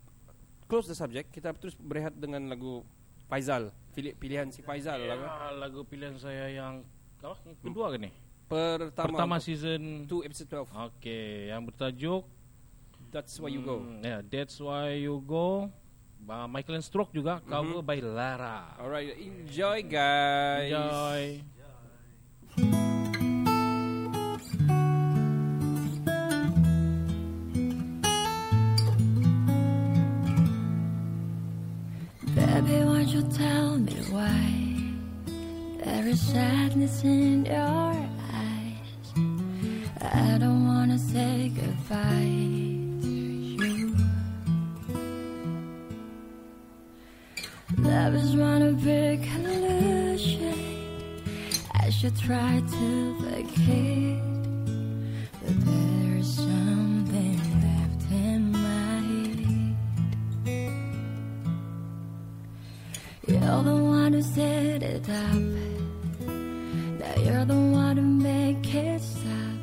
close the subject. Kita terus berehat dengan lagu Faizal. Pilih, pilihan si Faizal lagu. Ah, lagu pilihan saya yang apa? Yang kedua kan nih? Pertama, Pertama season 2 episode 12. Oke, yang bertajuk That's why you go. Hmm, Ya, That's Why You Go. Ba- Michael and Stroke juga cover by Lara. Alright, enjoy guys. Enjoy. Baby, won't you tell me why is sadness in your eyes? I don't wanna say goodbye to you. Love is one of big illusion. I should try to forget, but there is something left in my head. You're the one who set it up. You're the one to make it stop.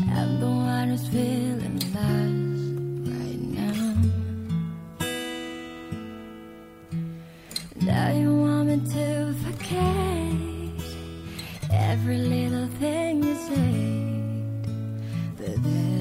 I'm the one who's feeling lost right now. Now you want me to forget every little thing you said, but there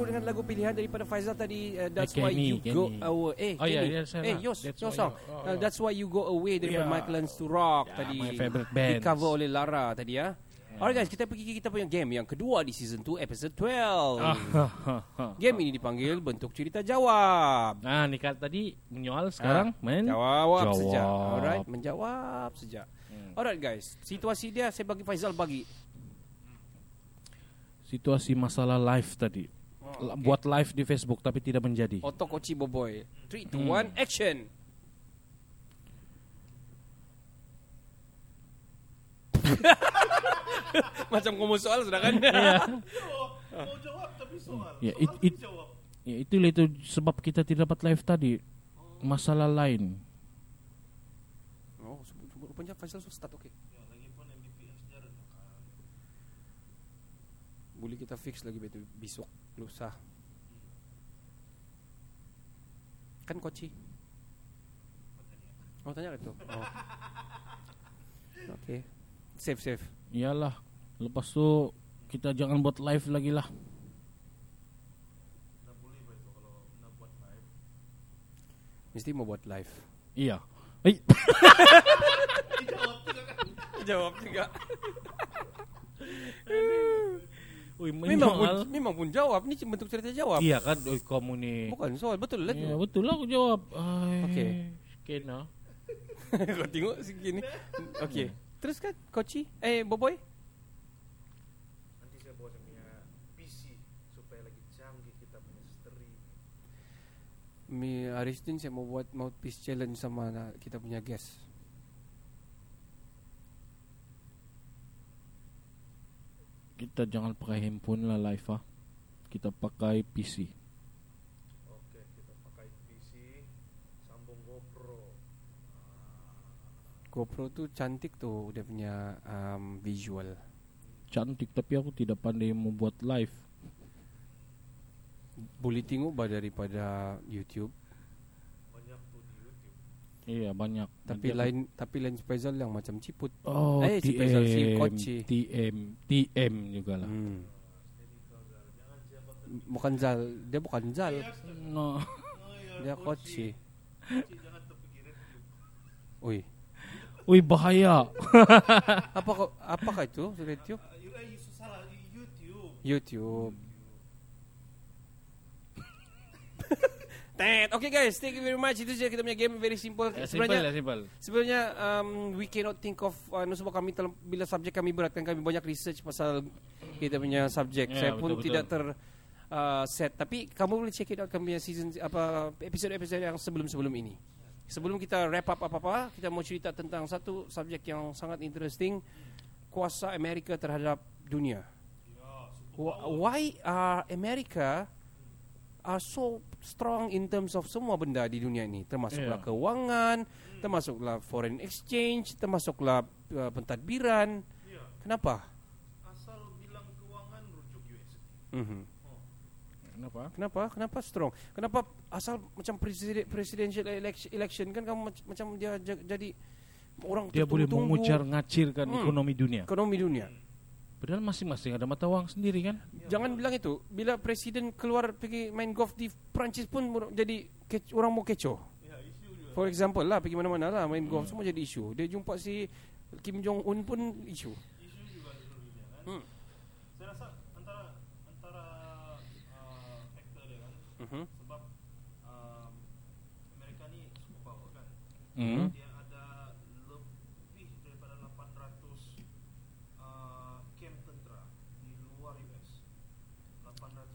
Terhibur dengan lagu pilihan daripada Faizal tadi. Uh, that's why Kenny, you go Kenny. away. Eh, Oh, ya, Kenny. ya, saya eh. Yos, That's your why song. you- oh, Uh, ya. that's why you go away daripada Ya. Michael Learns to Rock Ya, tadi. my favorite Di bands. cover oleh Lara tadi ya. Alright guys, kita pergi kita punya game yang kedua di season 2 episode 12. Ah. Game ini dipanggil bentuk cerita jawab. Nah, ni tadi menyoal sekarang men. Jawab, Jawab. saja. Alright, menjawab saja. Hmm. Alright guys, situasi dia saya bagi Faizal bagi. Situasi masalah live tadi. Oh, La- Buat live di Facebook tapi tidak menjadi. Oto Kochi Boboy. 3 2 Hmm. 1 action. Macam kamu soal sudah kan? Mau jawab tapi soal. Ya, soal it-. Ya, itulah itu sebab kita tidak dapat live tadi. Masalah lain. Oh, rupanya Faizal sudah start. Ya, dia rendah kan. Boleh kita fix lagi betul besok lusa. Kan Kochi. Oh tanya itu. Oh. Okey. Save save. Iyalah. Lepas tu kita jangan buat live lagi lah. Mesti mau buat live. Iya. Eh, Jawab juga. Ui, memang pun, memang pun jawab ni bentuk cerita jawab. Iya kan, oi kamu ni. Bukan soal betul lah Ya, tu. betul lah aku jawab. Okey. Kena. Kau tengok segini. Okey. Terus kan Kochi? Eh Boboy? Nanti saya bawa saya punya PC supaya lagi canggih kita punya stream. Mi Aristin saya mau buat mouthpiece challenge sama kita punya guest. Kita jangan pakai handphone lah live ah. Kita pakai PC. Oke, kita pakai PC, sambung GoPro. GoPro tu cantik tu dia punya um, visual. Cantik tapi aku tidak pandai membuat live. Boleh tengok bah daripada YouTube. YouTube. Iya banyak. Tapi Nanti aku- lain tapi lain Faizal yang macam ciput. Oh, Eh, si Faisal, si TM, Koci. TM, TM juga lah. Hmm. Bukan Zal, dia bukan Zal. No. Dia Kochi. Ci, jangan terpikirin YouTube. Oi, Wih bahaya. apa apakah itu? YouTube? Ah, you, eh, you salah. You YouTube. Tet. Okay guys, thank you very much. Itu je kita punya game very simple. Ya, simple lah, simple. Sebenarnya um, we cannot think of uh, no, sebab kami tel- bila subjek kami berat kan kami banyak research pasal kita punya subjek. Ya, Saya pun betul, tidak betul. ter uh, set tapi kamu boleh check it out kami punya season apa episode-episode yang sebelum-sebelum ini. Sebelum kita wrap up apa-apa, kita mau cerita tentang satu subjek yang sangat interesting kuasa Amerika terhadap dunia. Wh- Why are America are so strong in terms of semua benda di dunia ini termasuklah Yeah. keuangan, termasuklah foreign exchange, termasuklah uh, pentadbiran. Iya. Kenapa? Asal bilang keuangan rujuk US. Mhm. Kenapa? Kenapa? Kenapa strong? Kenapa asal macam presiden, presidential election, election kan kamu mac- macam dia ja- jadi orang Dia boleh mengucar ngacirkan Hmm. ekonomi dunia. ekonomi dunia. Padahal masing-masing ada mata wang sendiri kan? Jangan bilang itu. Bila presiden keluar pergi main golf di Perancis pun jadi ke- orang mau kecoh. Ya, isu juga. For example lah pergi mana-mana lah main golf semua jadi isu. Dia jumpa si Kim Jong Un pun isu. Isu juga di seluruh dunia kan. Hmm. Saya rasa antara antara uh, faktor dia kan Mhm. sebab um, Amerika ni superpower kan. Hmm. Dia ada lebih daripada 800 uh, camp tentera di luar US. 800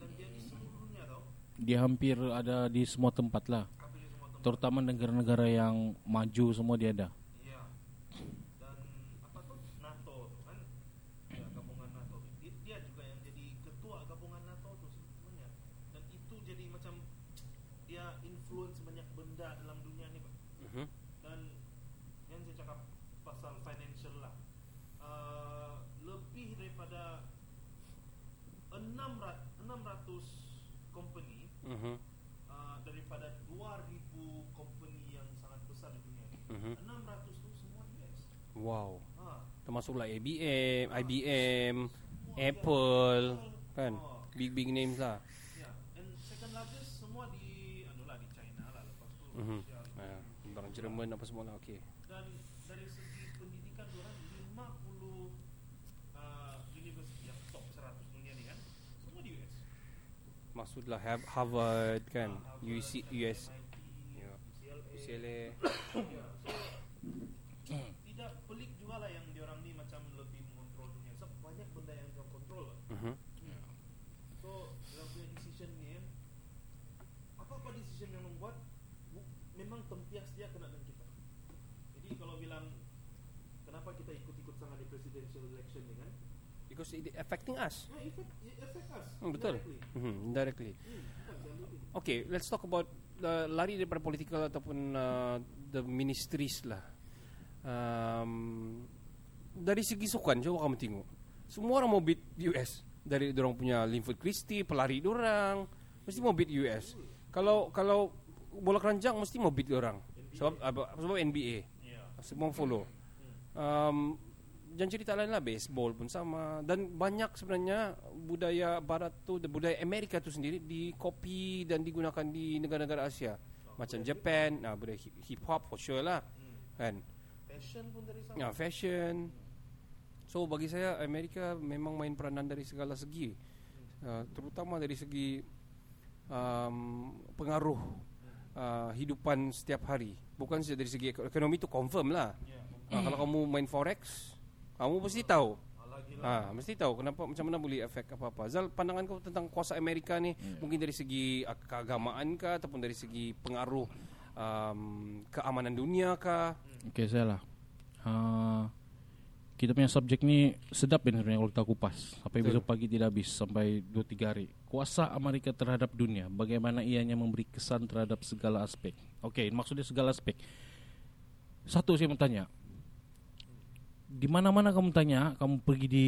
dan dia di seluruh dunia tau. Dia hampir ada di semua tempat lah. Di. Terutama negara-negara yang maju semua dia ada. Iya. Dan apa tuh NATO tuh kan? Ya, gabungan NATO tuh. Dia, dia juga yang jadi ketua gabungan NATO tuh sebenarnya. Dan itu jadi macam dia influence banyak benda dalam dunia nih, Pak. Mhm. Dan yang saya cakap pasal financial lah. Uh, lebih daripada 600 600 company Mhm. uh, daripada 2000 company yang sangat besar di dunia ini. Mhm. 600 tu semua di US. Wow. Termasuklah IBM, IBM, Apple kan. Big big names lah. Ya, and second largest semua di anu lah di China lah lepas tu Mhm. Ah, barang Jerman apa semua lah okey. Dan dari segi pendidikan tu orang 50 uh, universiti yang top 100 dunia ni kan semua di US. Maksudlah Har- Harvard kan, Ah, Harvard, UC, US, Ya. UCLA. UCLA. Ya, so juga lah yang diorang ni macam lebih mengontrol dunia. Sebab banyak benda yang diorang kontrol. lah. Mhm. So dalam punya decision ni kan Apa-apa decision yang membuat bu- Memang tempias dia kena dengan kita Jadi kalau bilang Kenapa kita ikut-ikut sangat di presidential election ni kan Because it affecting us. Ya, effect, it affect us Hmm, betul. directly. Indirectly. Hmm, ambil ini. Okay, let's talk about uh, lari daripada political ataupun uh, the ministries lah. Um, dari segi sukan, coba kamu tengok. Semua orang mau beat US. Dari orang punya Linford Christie, pelari orang mesti mau beat US. Kalau kalau bola keranjang mesti mau beat orang. Sebab apa, sebab NBA. Ya. Semua follow. Um, dan cerita lain lah baseball pun sama dan banyak sebenarnya budaya barat tu budaya Amerika tu sendiri dikopi dan digunakan di negara-negara Asia macam Japan nah budaya hip, hip hop for sure lah kan Fashion pun dari sana? Ya fashion. So bagi saya Amerika memang main peranan dari segala segi. Uh, terutama dari segi um, pengaruh uh, hidupan setiap hari. Bukan saja dari segi eko- ekonomi itu confirm lah. Ya, Ah, kalau kamu main forex, kamu mesti tahu. Ah, mesti tahu kenapa macam mana boleh efek apa-apa. Zal, pandangan kau tentang kuasa Amerika ni mungkin dari segi keagamaan kah ataupun dari segi pengaruh um, keamanan dunia kah? Okey, saya lah. Uh, kita punya subjek ni sedap ya sebenarnya kalau kita kupas. Sampai Betul. besok pagi tidak habis sampai 2-3 hari. Kuasa Amerika terhadap dunia, bagaimana ianya memberi kesan terhadap segala aspek. Okey, maksudnya segala aspek. Satu saya mau tanya. Di mana-mana kamu tanya, kamu pergi di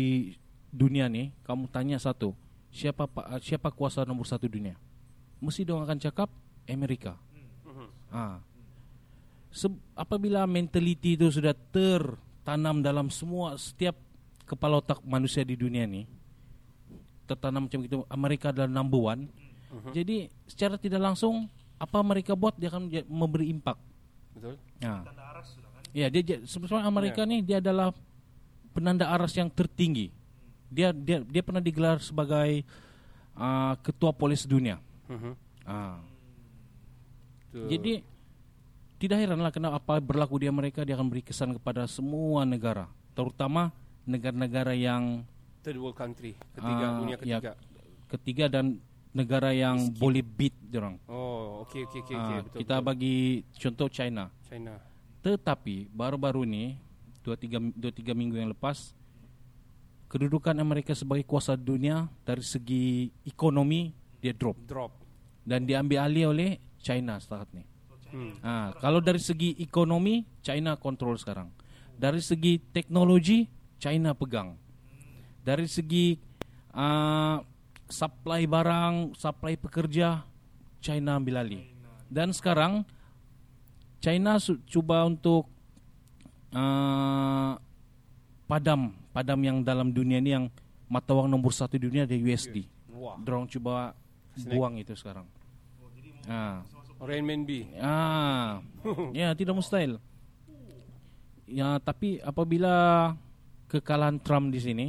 dunia ni, kamu tanya satu, siapa pa- siapa kuasa nomor satu dunia? Mesti dong akan cakap Amerika. Ah. Se- apabila mentality itu sudah tertanam dalam semua setiap kepala otak manusia di dunia ini tertanam macam itu Amerika adalah number one jadi secara tidak langsung apa mereka buat dia akan memberi impact Betul? nah. tanda aras sudah kan ya dia sebenarnya Amerika nih dia adalah penanda aras yang tertinggi dia dia dia pernah digelar sebagai uh, ketua polis dunia. Ah. Betul. Jadi tidak heranlah kenapa apa berlaku di Amerika dia akan beri kesan kepada semua negara, terutama negara-negara yang third world country, ketiga ah, dunia ya, ketiga. ketiga dan negara yang boleh beat orang. Oh, okey okey okey okey Ah, betul. kita betul. bagi contoh China. China. Tetapi baru-baru ni dua tiga dua tiga minggu yang lepas kedudukan Amerika sebagai kuasa dunia dari segi ekonomi dia drop Drop. dan diambil alih oleh China setakat ni. Hmm. Ah, kalau dari segi ekonomi China kontrol sekarang. Dari segi teknologi China pegang. Dari segi uh, supply barang, supply pekerja China ambil alih. Dan sekarang China su- cuba untuk uh, padam padam yang dalam dunia ni yang mata wang nombor satu dunia ada USD. Wah. Dorang cuba buang itu sekarang. Ah. Rain Man B. Ah, ya tidak mustahil. Ya, tapi apabila kekalahan Trump di sini,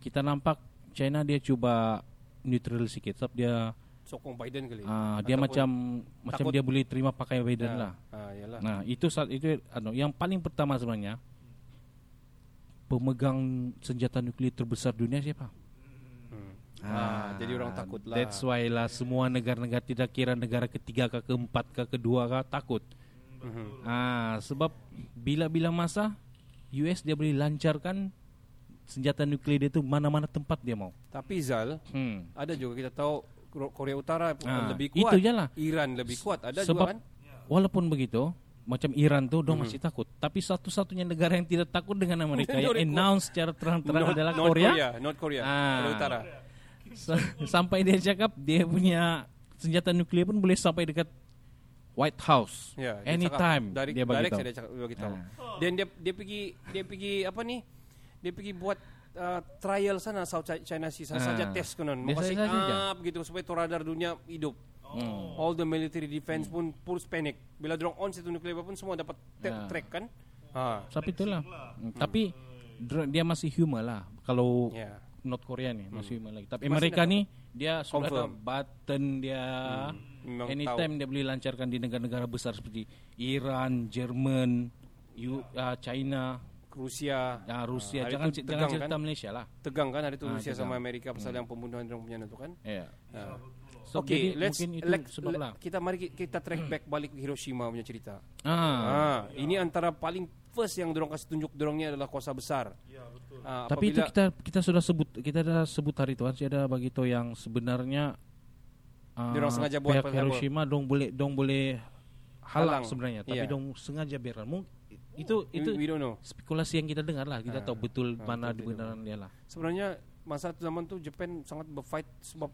kita nampak China dia cuba neutral sikit. Sebab dia Sokong Biden kali. ah, dia macam macam dia boleh terima pakai Biden Ah, lah. Ah, yalah. Nah, itu saat itu anu yang paling pertama sebenarnya pemegang senjata nuklir terbesar dunia siapa? Hmm. Ah, jadi orang takut lah. That's why lah semua negara-negara tidak kira negara ketiga ke keempat ke kedua ke takut. Ah, sebab bila-bila masa US dia boleh lancarkan senjata nuklir dia tu mana-mana tempat dia mau. Tapi Zal, Hmm. ada juga kita tahu Kor- Korea Utara Ah, lebih kuat. itu je lah. Iran lebih kuat. Ada sebab juga kan? walaupun begitu macam Iran tu dong masih takut. Tapi satu-satunya negara yang tidak takut dengan Amerika yang North- announce secara terang-terang North- adalah North Korea. Korea. North Korea. Ah. Korea Utara. Sa- sampai dia cakap dia punya senjata nuklir pun boleh sampai dekat White House. Ya, dia Anytime cakap, direct, dia bagi direct tahu. saya dia cakap dia bagi tahu. Ah. Dan dia dia pergi dia pergi apa ni? Dia pergi buat uh, trial sana South Chi- China Sea Ah. saja test konon. Dia up gitu supaya tu radar dunia hidup. Hmm. All the military defense pun pur panic. Bila drone on situ nuklir pun semua dapat te- Ya. track kan? Ha. Tapi itulah. Hmm. Tapi dia masih human lah kalau Ya. North Korea ni masih human lagi. Tapi Masih Amerika ni dia sudah ada button dia Memang anytime dia boleh lancarkan di negara-negara besar seperti Iran, Jerman, U, uh, China, Rusia uh, Rusia. hari jangan tu jangan tegang cerita kan? Malaysia lah. tegang kan hari tu Ah, Rusia tegang. sama Amerika pasal yang pembunuhan drone punya itu kan? Ya. Ha. So, Okay, jadi let's mungkin itu let, sebab let- lah. kita mari ki- kita track back balik ke Hiroshima punya cerita. Ah. Ah, ini antara paling first yang dorong kasih tunjuk dorongnya adalah kuasa besar. Ya betul. Ah, Tapi itu kita kita sudah sebut kita dah sebut hari itu Masih ada bagi tahu yang sebenarnya uh, Diorang sengaja buat pihak. Hiroshima dong boleh dong boleh halang, Halang. sebenarnya tapi Iya. dong sengaja biarkan. Mung- itu itu we don't know. spekulasi yang kita dengar lah kita Ah, tahu betul ah, mana betul, kebenaran dia lah. Sebenarnya masa tu zaman tu Japan sangat berfight sebab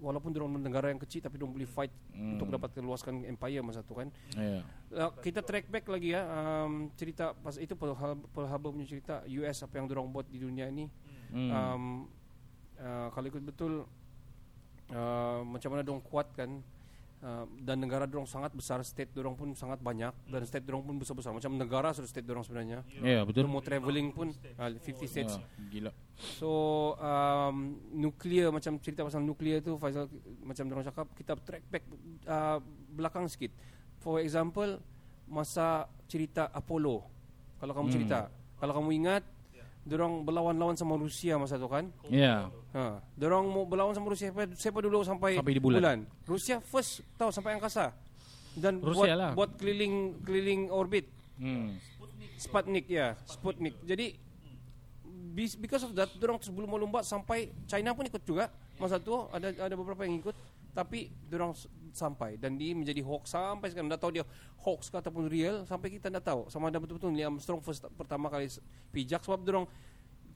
walaupun dorong negara yang kecil tapi dorong boleh fight Hmm. untuk dapat keluaskan empire masa tu kan. Ya. Uh, kita track back lagi ya um, cerita pas itu Pearl Harbor, Pearl Harbor punya cerita US apa yang dorong buat di dunia ini. Hmm. Um, uh, kalau ikut betul uh, macam mana dong kuat kan uh, dan negara dorong sangat besar state dorong pun sangat banyak dan state dorong pun besar-besar. Macam negara sudah state dorong sebenarnya. Ya, betul. Dorong mau travelling pun uh, 50 states. Ya, gila. so um, nuklear macam cerita pasal nuklear tu Faizal macam dorong cakap kita track back uh, belakang sikit. For example masa cerita Apollo. Kalau kamu Hmm. cerita. Kalau kamu ingat dorong berlawan-lawan sama Rusia masa tu kan Ya. Ha, dorong mau berlawan sama Rusia siapa, siapa dulu sampai, Sampai di bulan. Rusia first tahu sampai angkasa. Dan Rusia buat lah. buat keliling keliling orbit. Hmm. Sputnik ya, Sputnik. Jadi because of that dorong sebelum lomba sampai China pun ikut juga. Masa tu ada ada beberapa yang ikut tapi dorong s- sampai dan dia menjadi hoax sampai sekarang tidak tahu dia hoax ke ataupun real sampai kita tidak tahu sama ada betul-betul Neil Armstrong first pertama kali pijak sebab dorong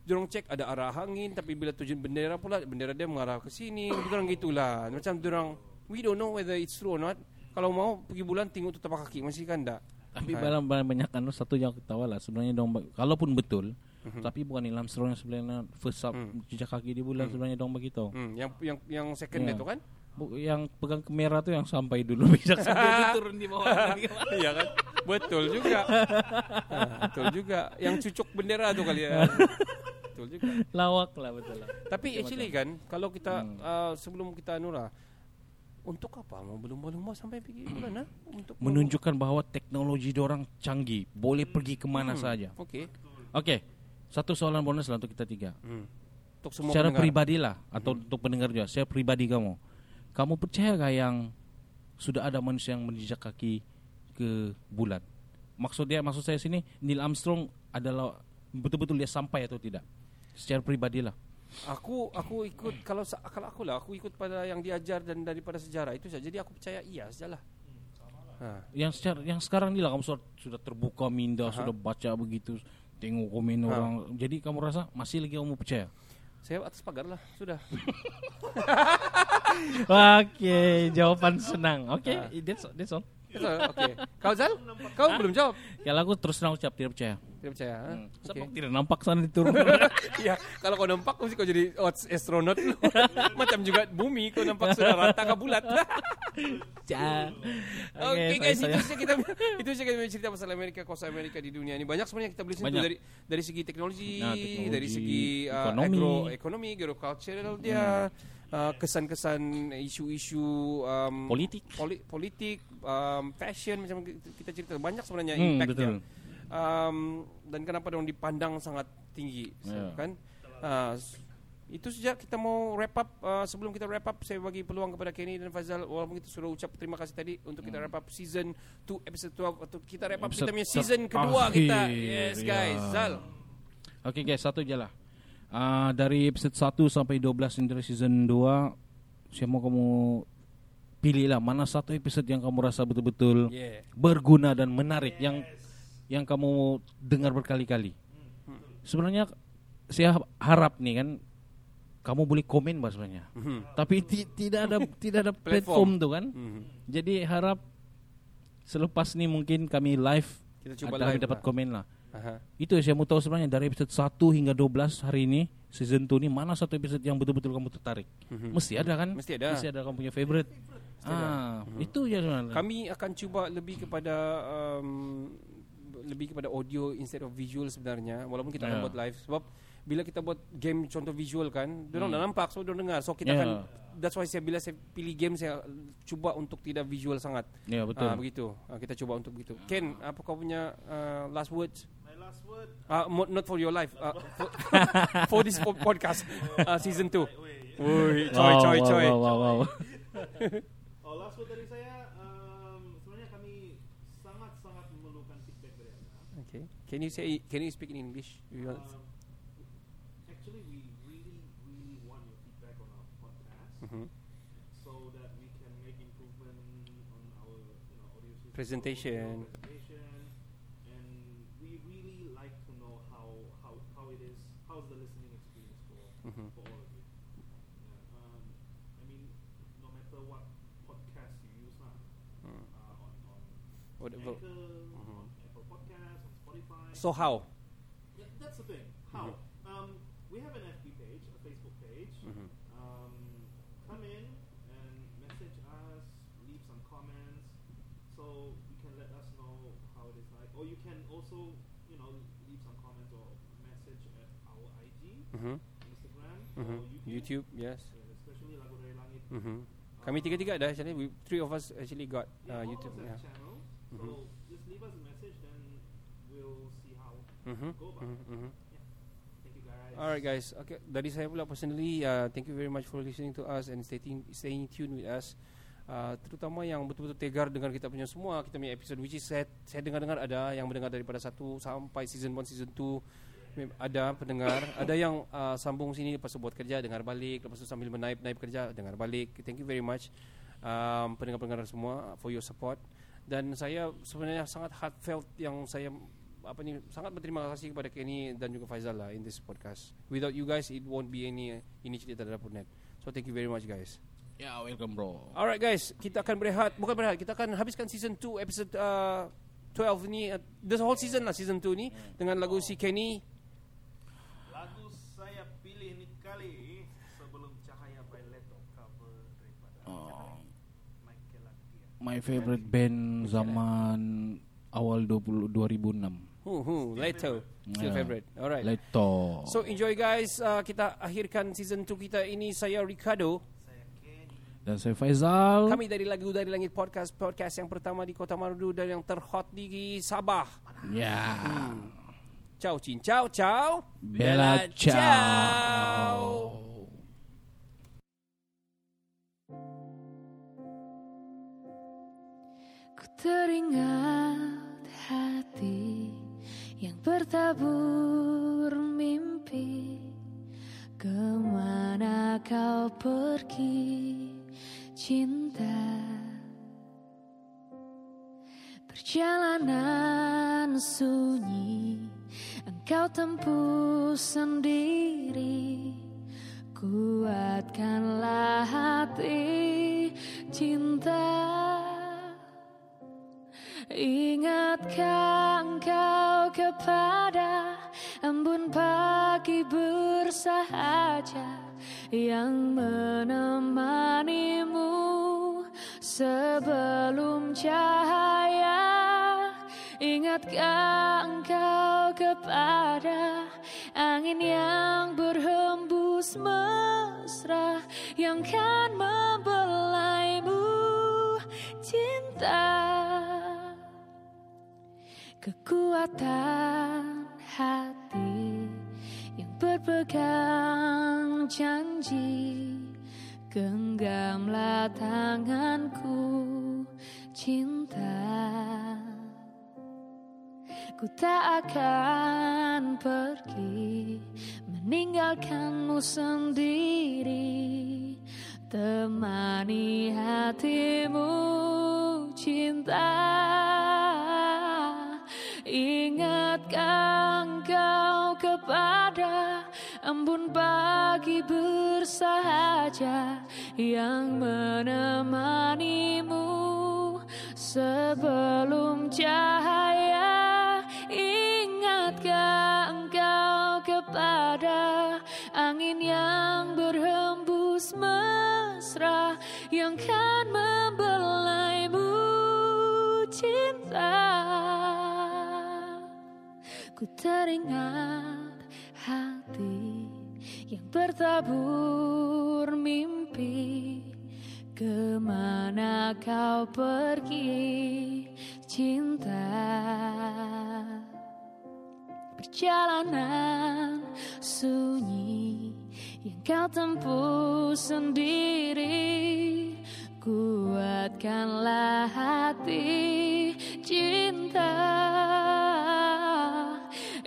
dorong cek ada arah angin tapi bila tujuan bendera pula bendera dia mengarah ke sini dorong gitulah macam dorong we don't know whether it's true or not kalau mau pergi bulan tengok tu tapak kaki masih kan tak Tapi Ha. barang barang banyak kan satu yang ketawa lah sebenarnya dong kalaupun betul Mhm. tapi bukan Neil Armstrong yang sebenarnya first up Hmm. jejak kaki di bulan sebenarnya dong begitu. hmm, yang yang yang second Ya. dia tu kan yang pegang kamera tuh yang sampai dulu bisa sampai turun di bawah. Iya kan? Betul juga. Betul juga. Yang cucuk bendera tu kali ya. betul juga. Lawak lah betul lah. Tapi actually kan kalau kita uh, sebelum kita lah untuk apa mau berlumba-lumba sampai pergi bulan? Untuk Menunjukkan bahawa teknologi orang canggih, boleh pergi ke mana saja. Okey. Okey, satu soalan bonus lah untuk kita tiga. Hmm. Untuk semua Secara pribadi lah atau untuk pendengar juga, secara pribadi kamu, kamu percaya gak yang sudah ada manusia yang menjejak kaki ke bulan? Maksud dia, maksud saya sini Neil Armstrong adalah betul-betul dia sampai atau tidak? Secara pribadi lah. Aku aku ikut kalau kalau aku lah aku ikut pada yang diajar dan daripada sejarah itu saja. Jadi aku percaya iya sajalah. Ha. Yang secara, yang sekarang ni lah kamu sudah, sudah terbuka minda, sudah baca begitu, tengok komen orang. Jadi kamu rasa masih lagi kamu percaya? Saya atas pagar lah sudah. Okey, jawapan senang. Okey, that's that's all. So, Okey. Kau Zal? Kau belum jawab. Kalau aku terus terang ucap tidak percaya. Tidak percaya. Ha? Hmm. Sebab tidak nampak sana diturun. Ya, kalau kau nampak mesti kau jadi astronot lu. Macam juga bumi kau nampak sudah rata ke bulat. Ja. Oke guys, itu saja kita itu saja kita cerita pasal Amerika, kuasa Amerika di dunia ini. Banyak sebenarnya kita sentuh Banyak. dari dari segi teknologi, Nah, teknologi, dari segi uh, ekonomi. agro ekonomi, agricultural dia, uh, kesan-kesan isu-isu um, Politik. poli, politik, um, fashion macam kita cerita banyak sebenarnya Hmm, impactnya. betul. Um, dan kenapa dong dipandang sangat tinggi, Ya. kan? Uh, itu saja kita mau wrap up uh, sebelum kita wrap up saya bagi peluang kepada Kenny dan Faizal walaupun kita sudah ucap terima kasih tadi untuk kita wrap up season 2 episode 12 atau kita wrap up Hmm. Episode kita punya season kedua terakhir, kita yes ya. guys Zal Okey guys, satu je lah. Uh, dari episode 1 sampai 12 ini dari season 2, saya mau kamu pilih lah mana satu episode yang kamu rasa betul-betul yeah berguna dan menarik yang yang kamu dengar berkali-kali. Sebenarnya saya harap nih kan kamu boleh komen bah sebenarnya. Tapi ti- tidak ada tidak ada platform tuh kan. Mhm. Jadi harap selepas nih mungkin kami live Kita coba ada kami live dapat lah. komen lah. Aha. Itu yang saya mau tahu sebenarnya dari episode 1 hingga 12 hari ini season 2 ini mana satu episode yang betul-betul kamu tertarik? Mesti ada kan? Mesti ada. Mesti ada kamu punya favorite. Ah, itu ya sebenarnya. Kami akan cuba lebih kepada um, lebih kepada audio instead of visual sebenarnya walaupun kita akan Ya. buat live sebab bila kita buat game contoh visual kan dia orang dah nampak so dia orang dengar so kita Ya. akan that's why saya bila saya pilih game saya cuba untuk tidak visual sangat Ya betul. Ah, begitu Ah, kita cuba untuk begitu Ken apa kau punya uh, last words My last word. uh, not for your life uh, for, for this po- podcast uh, season 2 Woi, coy, Wow, coy, wow, coy. Wow, wow, wow. Oh, last word dari saya. Um, sebenarnya kami sangat-sangat memerlukan feedback dari anda. Okay. Can you say? Can you speak in English? If you want? Um, actually, we really, really want your feedback on our podcast, Mhm. so that we can make improvement on our, you know, audio system, Presentation. audio presentation, and we really like to know how how how it is, how's the listening experience for Mhm. for all of you. Yeah, um, I mean, no matter what podcast you use now, Mm. uh, on on Anchor, on Apple Podcasts, on Spotify. So how? Yeah, that's the thing. How? Um, we have an FB page, a Facebook page. Mhm. Um, come in and message us, leave some comments, so you can let us know how it is like. Or you can also, you know, leave some comments or message at our IG, Mhm. Instagram, Mhm. or YouTube. YouTube, yes. Yeah, especially Lagu Dari Langit. Mhm. Kami tiga-tiga ada actually. We, three of us actually got Yeah, uh, all YouTube. Yeah. have So just leave us a message, then we'll see how Mhm. go about Mhm. it. Mhm. Thank you guys. Alright guys. Okay. Dari saya pula personally, uh, thank you very much for listening to us and staying staying tuned with us. Uh, terutama yang betul-betul tegar dengar kita punya semua kita punya episode which is saya, saya dengar-dengar ada yang mendengar daripada satu sampai season 1 season 2 Mem- ada pendengar ada yang uh, sambung sini lepas tu buat kerja dengar balik lepas tu sambil menaip-naip kerja dengar balik thank you very much um, pendengar-pendengar semua for your support dan saya sebenarnya sangat heartfelt yang saya apa ni sangat berterima kasih kepada Kenny dan juga Faizal lah in this podcast. Without you guys it won't be any initiative Dapur Net so thank you very much guys. Ya, welcome bro. Alright guys, kita akan berehat, bukan berehat, kita akan habiskan season 2 episode uh, 12 ni, uh, the whole season lah season 2 ni dengan lagu si Kenny. Lagu saya pilih ni kali sebelum cahaya by Leto cover daripada Oh, Michael Lakia. My favorite band zaman awal 20 2006. Hu hu, Leto. Still Yeah. favorite. Alright. Leto. So enjoy guys. Uh, kita akhirkan season 2 kita ini. Saya Ricardo. Dan saya Faizal. Kami dari Lagu Dari Langit Podcast. Podcast yang pertama di Kota Marudu dan yang terhot di Sabah. Ya. Ciao Cin. Ciao ciao. Bella ciao. ciao. Teringat hati yang bertabur mimpi. Ke mana kau pergi cinta? Perjalanan sunyi engkau tempuh sendiri. Kuatkanlah hati cinta Ingatkah engkau kepada embun pagi bersahaja yang menemanimu sebelum cahaya? Ingatkah engkau kepada angin yang berhembus mesra yang kan membelaimu? Cinta Kekuatan hati yang berpegang janji. Genggamlah tanganku cinta. Ku tak akan pergi meninggalkanmu sendiri. Temani hatimu cinta Ingatkah engkau kepada embun pagi bersahaja yang menemanimu? Sebelum cahaya Ingatkah engkau kepada angin yang berhembus mesra yang kan membelaimu? Cinta Ku teringat hati yang bertabur mimpi. Ke mana kau pergi cinta? Perjalanan sunyi yang kau tempuh sendiri. Kuatkanlah hati cinta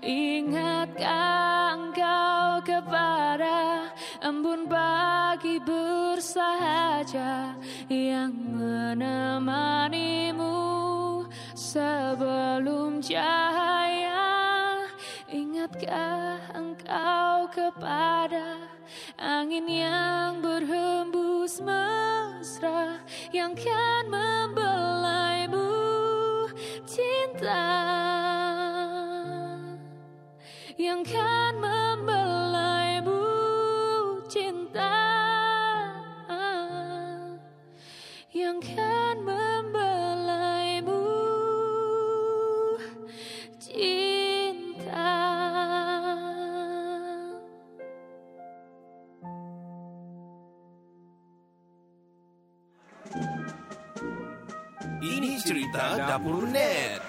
Ingatkah engkau kepada embun pagi bersahaja yang menemanimu sebelum cahaya? Ingatkah engkau kepada angin yang berhembus mesra yang kan membelaimu? Cinta yang kan membelaimu cinta yang kan membelaimu cinta Ini cerita Dapur Net.